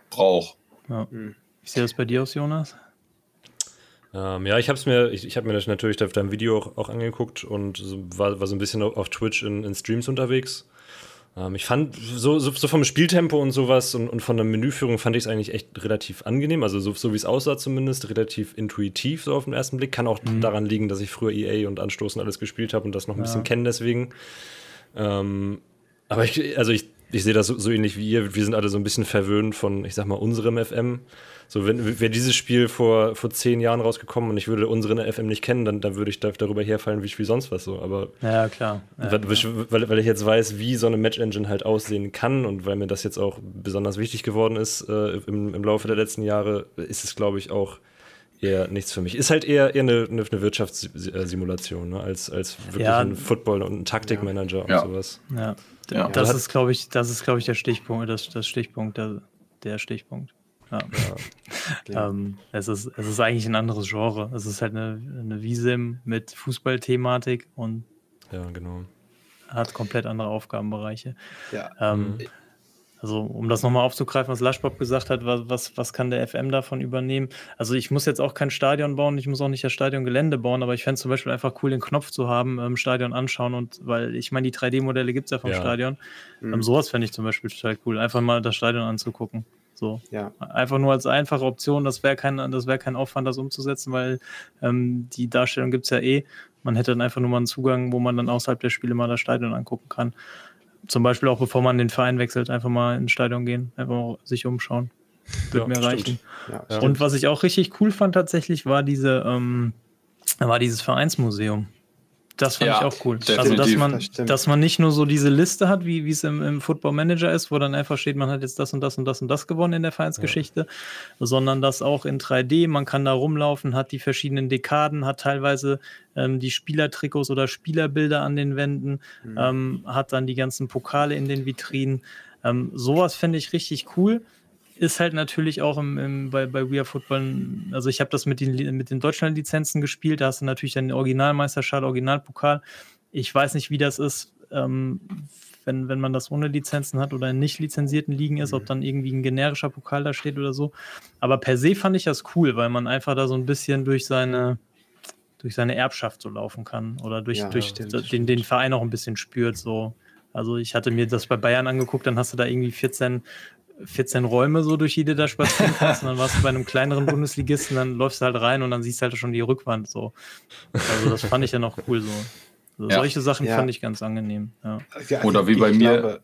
brauche. Ja. Hm. Wie sieht das bei dir aus, Jonas? Ähm, ja, ich habe mir, ich, ich habe mir das natürlich auf deinem Video auch, auch angeguckt und so, war, war so ein bisschen auf, auf Twitch in, in Streams unterwegs. Ähm, ich fand so, so, so vom Spieltempo und sowas und, und von der Menüführung fand ich es eigentlich echt relativ angenehm. Also so, so wie es aussah zumindest, relativ intuitiv so auf den ersten Blick. Kann auch daran liegen, dass ich früher EA und Anstoßen alles gespielt habe und das noch ein bisschen kenne deswegen. Ähm, aber ich, also ich, ich sehe das so, so ähnlich wie ihr. Wir sind alle so ein bisschen verwöhnt von, ich sag mal, unserem FM. So, wenn wäre dieses Spiel vor, vor zehn Jahren rausgekommen und ich würde unseren FM nicht kennen, dann, dann würde ich da, darüber herfallen wie, wie sonst was so. Aber Ja, klar. Ja, weil, weil, weil ich jetzt weiß, wie so eine Match-Engine halt aussehen kann und weil mir das jetzt auch besonders wichtig geworden ist äh, im, im Laufe der letzten Jahre, ist es, glaube ich, auch eher nichts für mich. Ist halt eher, eher eine, eine, Wirtschaftssimulation, ne? als, als wirklich Ja. ein Football- und ein Taktikmanager und Ja. sowas. Ja, Ja. das ist, glaube ich, das ist, glaube ich, der Stichpunkt, das, das Stichpunkt, der, der Stichpunkt. Ja. <laughs> Ja. Ähm, es, ist, es ist eigentlich ein anderes Genre. Es ist halt eine, eine Wisim mit Fußballthematik und Ja, genau. hat komplett andere Aufgabenbereiche. Ja. Ähm, Also, um das nochmal aufzugreifen, was Laschbob gesagt hat, was, was, was kann der FM davon übernehmen? Also, ich muss jetzt auch kein Stadion bauen, ich muss auch nicht das Stadiongelände bauen, aber ich fände es zum Beispiel einfach cool, den Knopf zu haben, ähm, Stadion anschauen und, weil ich meine, die 3D-Modelle gibt es ja vom Ja. Stadion. Mhm. Ähm, sowas fände ich zum Beispiel total cool, einfach mal das Stadion anzugucken. So. Ja. Einfach nur als einfache Option, das wäre kein, das wär kein Aufwand, das umzusetzen, weil ähm, die Darstellung gibt es ja eh. Man hätte dann einfach nur mal einen Zugang, wo man dann außerhalb der Spiele mal das Stadion angucken kann. Zum Beispiel auch bevor man den Verein wechselt, einfach mal ins Stadion gehen, einfach mal sich umschauen. Wird Ja, mir reichen. Ja. Und was ich auch richtig cool fand tatsächlich, war diese, ähm, war dieses Vereinsmuseum. Das fand Ja, ich auch cool. Also, dass man, Das dass man nicht nur so diese Liste hat, wie wie es im, im Football Manager ist, wo dann einfach steht, man hat jetzt das und das und das und das gewonnen in der Vereinsgeschichte, sondern das auch in 3D. Man kann da rumlaufen, hat die verschiedenen Dekaden, hat teilweise ähm, die Spielertrikots oder Spielerbilder an den Wänden, Mhm. ähm, hat dann die ganzen Pokale in den Vitrinen. Ähm, sowas finde ich richtig cool ist halt natürlich auch im, im, bei, bei We Are Football, also ich habe das mit den, mit den Deutschland-Lizenzen gespielt, da hast du natürlich dann Originalmeisterschale, Originalpokal. Ich weiß nicht, wie das ist, ähm, wenn, wenn man das ohne Lizenzen hat oder in nicht lizenzierten Ligen ist, ob dann irgendwie ein generischer Pokal da steht oder so. Aber per se fand ich das cool, weil man einfach da so ein bisschen durch seine, durch seine Erbschaft so laufen kann oder durch, Ja, durch stimmt, den, den Verein auch ein bisschen spürt. So. Also ich hatte mir das bei Bayern angeguckt, dann hast du da irgendwie 14 14 Räume so durch jede da spazieren <laughs> kannst und dann warst du bei einem kleineren Bundesligisten, dann läufst du halt rein und dann siehst du halt schon die Rückwand so. Also das fand ich dann auch cool so. Also Ja. Solche Sachen Ja. fand ich ganz angenehm. Ja. Ja, Oder wie ich bei mir- glaube,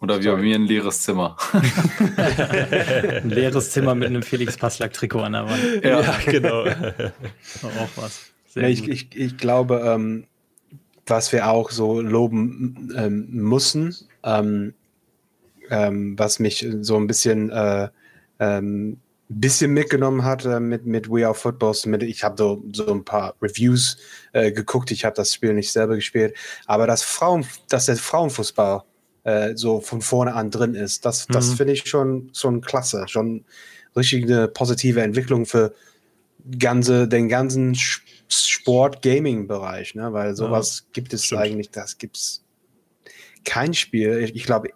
Oder wie bei mir ein leeres Zimmer. <laughs> Ein leeres Zimmer mit einem Felix Passlack-Trikot an der Wand. Ja, genau. <laughs> Auch was. Ich, ich, ich glaube, ähm, was wir auch so loben ähm, müssen, ähm, ähm, was mich so ein bisschen, äh, ähm, bisschen mitgenommen hat äh, mit, mit We Are Footballs. Mit, ich habe so, so ein paar Reviews äh, geguckt. Ich habe das Spiel nicht selber gespielt. Aber dass, Frauen, dass der Frauenfußball äh, so von vorne an drin ist, das, das Mhm. finde ich schon, schon klasse. Schon richtig eine positive Entwicklung für ganze, den ganzen Sport-Gaming-Bereich, ne? weil sowas gibt es stimmt. eigentlich, das gibt es kein Spiel. Ich, ich glaube,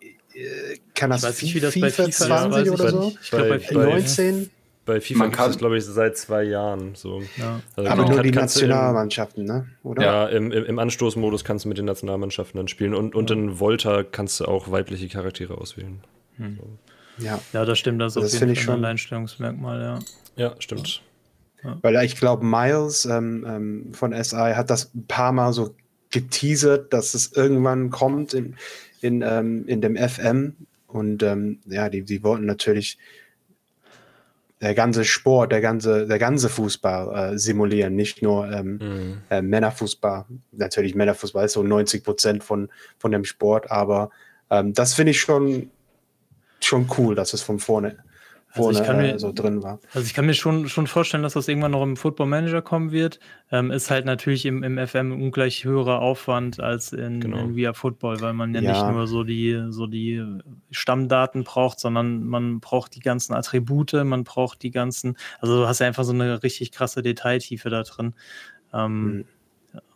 kann das Ich weiß nicht, wie das bei FIFA FIFA ist, 20 weiß ich oder so? Ich glaube, bei Bei- FIFA. 19? Bei FIFA Man kann- es, glaube ich, seit zwei Jahren. So. Ja. Also Aber kann- nur die du im- Nationalmannschaften, ne? oder? Ja, im, im, im Anstoßmodus kannst du mit den Nationalmannschaften dann spielen und, und in Volta kannst du auch weibliche Charaktere auswählen. Ja. ja, das stimmt. Das ist Das auf finde jeden ich Fall ein schon- Alleinstellungsmerkmal, ja. Ja, stimmt. Weil ich glaube, Miles ähm, ähm, von SI hat das ein paar Mal so geteasert, dass es irgendwann kommt in, in, ähm, in dem FM. Und ähm, ja, die, die wollten natürlich der ganze Sport, der ganze, der ganze Fußball äh, simulieren, nicht nur ähm, Mhm. äh, Männerfußball. Natürlich, Männerfußball ist so 90 Prozent von, von dem Sport, aber ähm, das finde ich schon, schon cool, dass es von vorne also ich kann mir, so drin war. Also ich kann mir schon, schon vorstellen, dass das irgendwann noch im Football Manager kommen wird. Ähm, ist halt natürlich im, im FM ungleich höherer Aufwand als in, genau. in Via Football, weil man ja, ja, nicht nur so die, so die Stammdaten braucht, sondern man braucht die ganzen Attribute, man braucht die ganzen, also du hast ja einfach so eine richtig krasse Detailtiefe da drin. Ähm, mhm.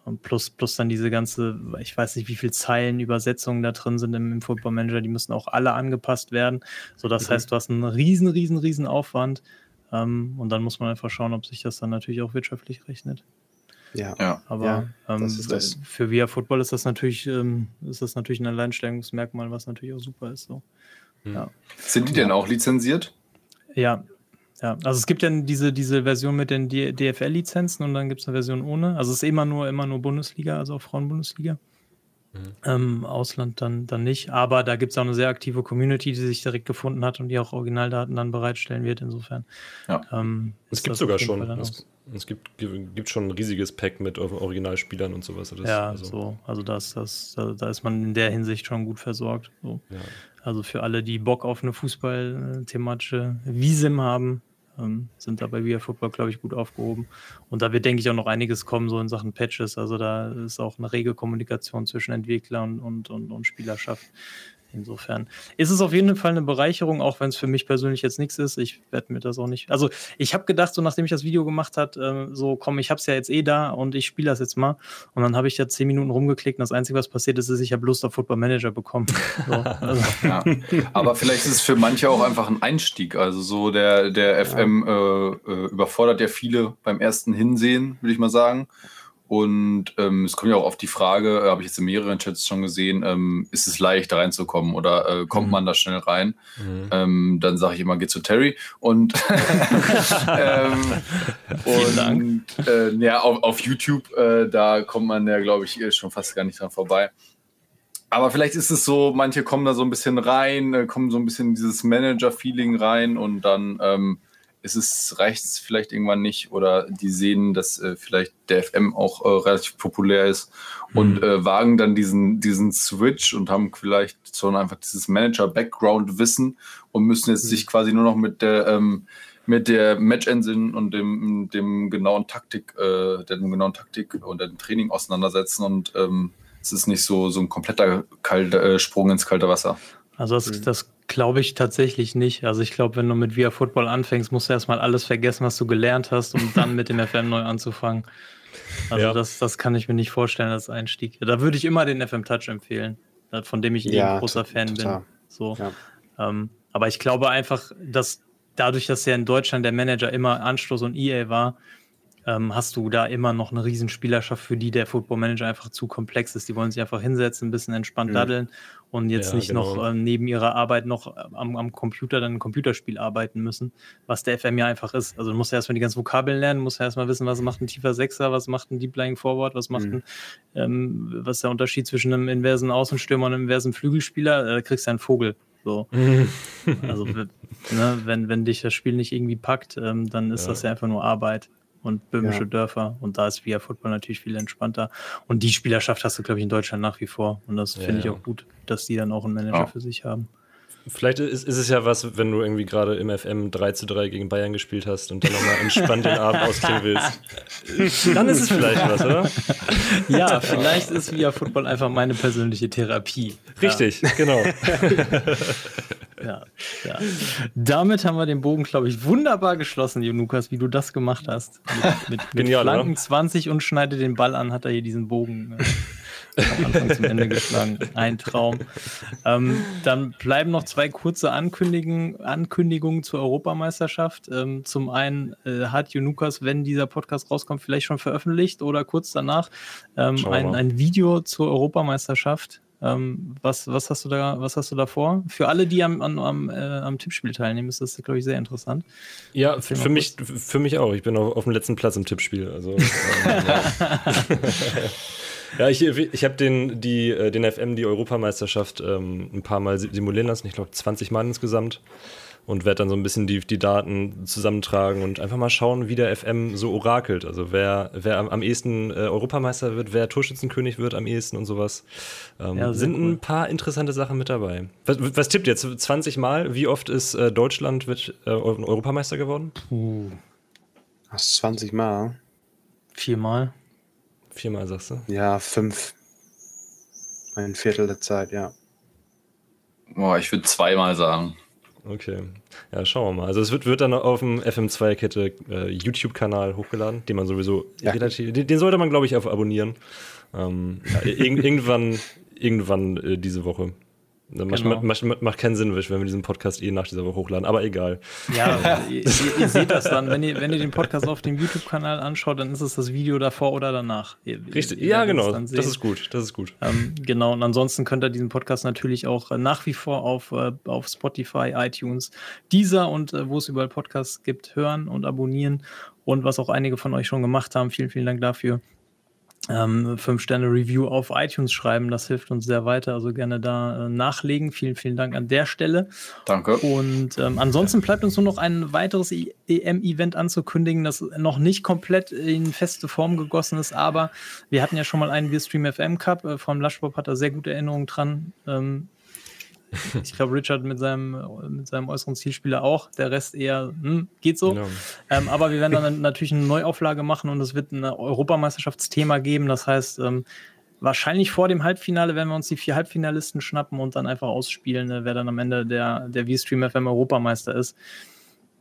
Und plus, plus dann diese ganze, ich weiß nicht, wie viele Zeilen Übersetzungen da drin sind im, im Football Manager, die müssen auch alle angepasst werden. So, das mhm. heißt, du hast einen riesen, riesen, riesen Aufwand. Ähm, und dann muss man einfach schauen, ob sich das dann natürlich auch wirtschaftlich rechnet. Ja, ja. aber ja, ähm, für Via Football ist das natürlich, ähm, ist das natürlich ein Alleinstellungsmerkmal, was natürlich auch super ist. So. Mhm. Ja. Sind die denn auch lizenziert? Ja, ja, also es gibt ja diese, diese Version mit den DFL-Lizenzen und dann gibt es eine Version ohne. Also es ist immer nur, immer nur Bundesliga, also auch Frauenbundesliga. Mhm. Ähm, Ausland dann, dann nicht. Aber da gibt es auch eine sehr aktive Community, die sich direkt gefunden hat und die auch Originaldaten dann bereitstellen wird. Insofern. Ja. Ähm, es gibt sogar schon. Es, es, gibt, gibt schon ein riesiges Pack mit Originalspielern und sowas. Das, ja, also. so. Also das, das, da, da, ist man in der Hinsicht schon gut versorgt. So. Ja. Also für alle, die Bock auf eine Fußball-thematische Visum haben, ähm, sind da bei Via Football, glaube ich, gut aufgehoben. Und da wird, denke ich, auch noch einiges kommen, so in Sachen Patches. Also da ist auch eine rege Kommunikation zwischen Entwickler und, und, und, und Spielerschaft. Insofern ist es auf jeden Fall eine Bereicherung, auch wenn es für mich persönlich jetzt nichts ist. Ich werde mir das auch nicht. Also ich habe gedacht, so nachdem ich das Video gemacht habe, äh, so komm, ich habe es ja jetzt eh da und ich spiele das jetzt mal. Und dann habe ich ja zehn Minuten rumgeklickt und das Einzige, was passiert ist, ist, ich habe Lust auf Football Manager bekommen. <laughs> So, also. ja. Aber vielleicht ist es für manche auch einfach ein Einstieg. Also so der, der FM äh, äh, überfordert ja viele beim ersten Hinsehen, würde ich mal sagen. Und ähm, es kommt ja auch auf die Frage, äh, habe ich jetzt in mehreren Chats schon gesehen, ähm, ist es leicht da reinzukommen oder äh, kommt mhm. man da schnell rein? Mhm. Ähm, dann sage ich immer, geh zu Terry. Und, <laughs> ähm, und. Äh, ja, auf, auf YouTube, äh, da kommt man ja, glaube ich, schon fast gar nicht dran vorbei. Aber vielleicht ist es so, manche kommen da so ein bisschen rein, äh, kommen so ein bisschen in dieses Manager-Feeling rein und dann ähm, ist es, reicht es vielleicht irgendwann nicht oder die sehen, dass äh, vielleicht der FM auch äh, relativ populär ist und mhm. äh, wagen dann diesen, diesen Switch und haben vielleicht so einfach dieses Manager-Background-Wissen und müssen jetzt mhm. sich quasi nur noch mit der ähm, mit der Match-Engine und dem, dem genauen Taktik, äh, dem genauen Taktik und dem Training auseinandersetzen und ähm, es ist nicht so, so ein kompletter kalter, äh, Sprung ins kalte Wasser. Also das, mhm. das glaube ich tatsächlich nicht. Also ich glaube, wenn du mit Via Football anfängst, musst du erstmal alles vergessen, was du gelernt hast, um dann mit dem <laughs> FM neu anzufangen. Also ja. das, das kann ich mir nicht vorstellen als Einstieg. Da würde ich immer den FM Touch empfehlen, von dem ich eh ja, ein großer Fan total. bin. So. Ja. Ähm, aber ich glaube einfach, dass dadurch, dass ja in Deutschland der Manager immer Anstoß und EA war, ähm, hast du da immer noch eine Riesenspielerschaft, für die der Football Manager einfach zu komplex ist. Die wollen sich einfach hinsetzen, ein bisschen entspannt mhm. daddeln und jetzt ja, nicht genau. noch äh, neben ihrer Arbeit noch äh, am, am, Computer dann ein Computerspiel arbeiten müssen, was der FM ja einfach ist. Also du musst ja erstmal die ganzen Vokabeln lernen, musst ja erstmal wissen, was macht ein tiefer Sechser, was macht ein Deep Lying Forward, was macht mhm. ein, ähm, was ist der Unterschied zwischen einem inversen Außenstürmer und einem inversen Flügelspieler, äh, da kriegst du einen Vogel. So. <laughs> also ne, wenn, wenn dich das Spiel nicht irgendwie packt, ähm, dann ist ja. das ja einfach nur Arbeit und böhmische ja. Dörfer. Und da ist Via Football natürlich viel entspannter. Und die Spielerschaft hast du, glaube ich, in Deutschland nach wie vor. Und das ja, finde ich auch gut, dass die dann auch einen Manager für sich haben. Vielleicht ist, ist, es ja was, wenn du irgendwie gerade im FM 3 zu 3 gegen Bayern gespielt hast und dann nochmal entspannt den Abend ausklingen willst. <laughs> Dann ist es vielleicht was, oder? Ja, vielleicht ist Via Football einfach meine persönliche Therapie. Richtig, ja. genau. <laughs> ja, ja. Damit haben wir den Bogen, glaube ich, wunderbar geschlossen, Lukas, wie du das gemacht hast. Mit, mit, mit Genial, Flanken oder? 20 und schneide den Ball an, hat er hier diesen Bogen. Äh, am Anfang zum Ende geschlagen. Ein Traum. Ähm, dann bleiben noch zwei kurze Ankündigungen, Ankündigungen zur Europameisterschaft. Ähm, zum einen äh, hat Junukas, wenn dieser Podcast rauskommt, vielleicht schon veröffentlicht oder kurz danach ähm, ein, ein Video zur Europameisterschaft. Ähm, was, was, hast du da, was hast du da vor? Für alle, die am, am, äh, am Tippspiel teilnehmen, ist das, glaube ich, sehr interessant. Ja, für mich, für mich auch. Ich bin auf, auf dem letzten Platz im Tippspiel. Also, <laughs> ähm, <laughs> Ja, ich, ich habe den, den FM, die Europameisterschaft, ähm, ein paar Mal simulieren lassen. Ich glaube, 20 Mal insgesamt. und werde dann so ein bisschen die, die Daten zusammentragen und einfach mal schauen, wie der FM so orakelt. Also wer, wer am, am ehesten äh, Europameister wird, wer Torschützenkönig wird am ehesten und sowas. Ähm, ja, sind cool. ein paar interessante Sachen mit dabei. Was, was tippt jetzt? 20 Mal? Wie oft ist äh, Deutschland wird, äh, Europameister geworden? Puh. 20 Mal. Viermal. Viermal, sagst du? Ja, fünf. Ein Viertel der Zeit, ja. Boah, ich würde zweimal sagen. Okay. Ja, schauen wir mal. Also es wird, wird dann auf dem FM2-Kette äh, YouTube-Kanal hochgeladen, den man sowieso ja. relativ, den, den, sollte man, glaube ich, auf abonnieren. Ähm, ja, <laughs> irgendwann, irgendwann äh, diese Woche. Macht, genau. macht, macht, keinen Sinn, wenn wir diesen Podcast eh nach dieser Woche hochladen, aber egal. Ja, <laughs> ihr, ihr, seht das dann, wenn ihr, wenn ihr den Podcast auf dem YouTube-Kanal anschaut, dann ist es das Video davor oder danach. Ihr, Richtig, ja, genau, das ist gut, das ist gut. Ähm, genau, und ansonsten könnt ihr diesen Podcast natürlich auch äh, nach wie vor auf, äh, auf Spotify, iTunes, Deezer und äh, wo es überall Podcasts gibt, hören und abonnieren. Und was auch einige von euch schon gemacht haben, vielen, vielen Dank dafür ähm, 5-Sterne-Review auf iTunes schreiben. Das hilft uns sehr weiter. Also gerne da äh, nachlegen. Vielen, vielen Dank an der Stelle. Danke. Und ähm, ansonsten bleibt uns nur noch ein weiteres EM-Event anzukündigen, das noch nicht komplett in feste Form gegossen ist. Aber wir hatten ja schon mal einen Wir Stream FM Cup. Äh, vom Lushbob hat da sehr gute Erinnerungen dran. Ähm, <laughs> ich glaube, Richard mit seinem, mit seinem äußeren Zielspieler auch. Der Rest eher, hm, geht so. Genau. Ähm, aber wir werden dann <laughs> natürlich eine Neuauflage machen und es wird ein Europameisterschaftsthema geben. Das heißt, ähm, wahrscheinlich vor dem Halbfinale werden wir uns die vier Halbfinalisten schnappen und dann einfach ausspielen, äh, wer dann am Ende der, der V-Stream FM Europameister ist.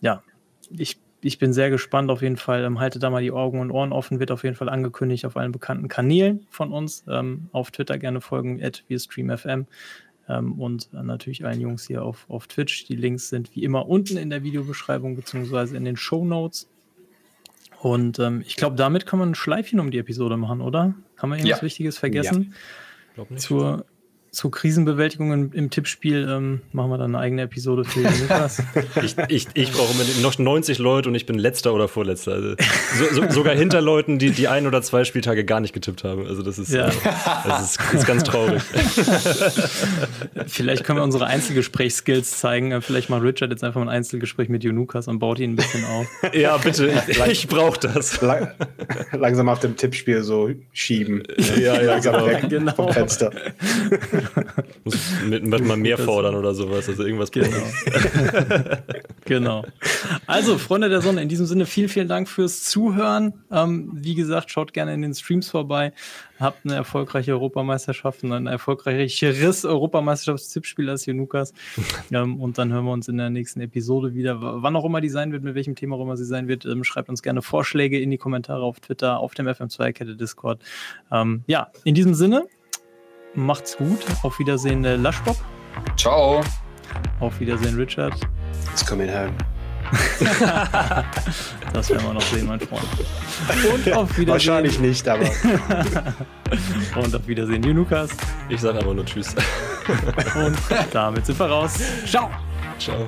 Ja, ich, ich bin sehr gespannt auf jeden Fall. Ähm, haltet da mal die Augen und Ohren offen, wird auf jeden Fall angekündigt auf allen bekannten Kanälen von uns. Ähm, auf Twitter gerne folgen, at VStreamFM. Ähm, und natürlich allen Jungs hier auf, auf Twitch. Die Links sind wie immer unten in der Videobeschreibung beziehungsweise in den Show Notes. Und ähm, ich glaube, damit kann man ein Schleifchen um die Episode machen, oder? Haben wir irgendwas ja. Wichtiges vergessen? Ja. Zur, zur Krisenbewältigung im, im Tippspiel ähm, machen wir dann eine eigene Episode für Lukas. <laughs> ich, ich, ich brauche noch 90 Leute und ich bin letzter oder vorletzter. Also, so, so, sogar hinter Leuten, die die ein oder zwei Spieltage gar nicht getippt haben. Also das ist, ja. äh, das ist, ist, ganz traurig. <laughs> Vielleicht können wir unsere Einzelgesprächsskills zeigen. Vielleicht macht Richard jetzt einfach mal ein Einzelgespräch mit Junukas und baut ihn ein bisschen auf. <laughs> ja, bitte. Ich, ich brauche das. Lang, langsam auf dem Tippspiel so schieben. Ja, ja, genau. genau. Vom Fenster. <laughs> Muss mal mehr fordern oder sowas. Also irgendwas genau. <laughs> genau. Also, Freunde der Sonne, in diesem Sinne vielen, vielen Dank fürs Zuhören. Ähm, wie gesagt, schaut gerne in den Streams vorbei. Habt eine erfolgreiche Europameisterschaft und ein erfolgreicheres Europameisterschaftstippspiel als Junukas. <laughs> ähm, und dann hören wir uns in der nächsten Episode wieder. Wann auch immer die sein wird, mit welchem Thema auch immer sie sein wird, ähm, schreibt uns gerne Vorschläge in die Kommentare auf Twitter, auf dem FM2-Kette Discord. Ähm, ja, in diesem Sinne, Macht's gut. Auf Wiedersehen, äh, Laschbob. Ciao. Auf Wiedersehen, Richard. It's coming home. <laughs> das werden wir noch sehen, mein Freund. Und <laughs> auf Wiedersehen. Wahrscheinlich nicht, aber. <laughs> Und auf Wiedersehen, Lukas. Ich sage aber nur Tschüss. Und damit sind wir raus. Ciao. Ciao.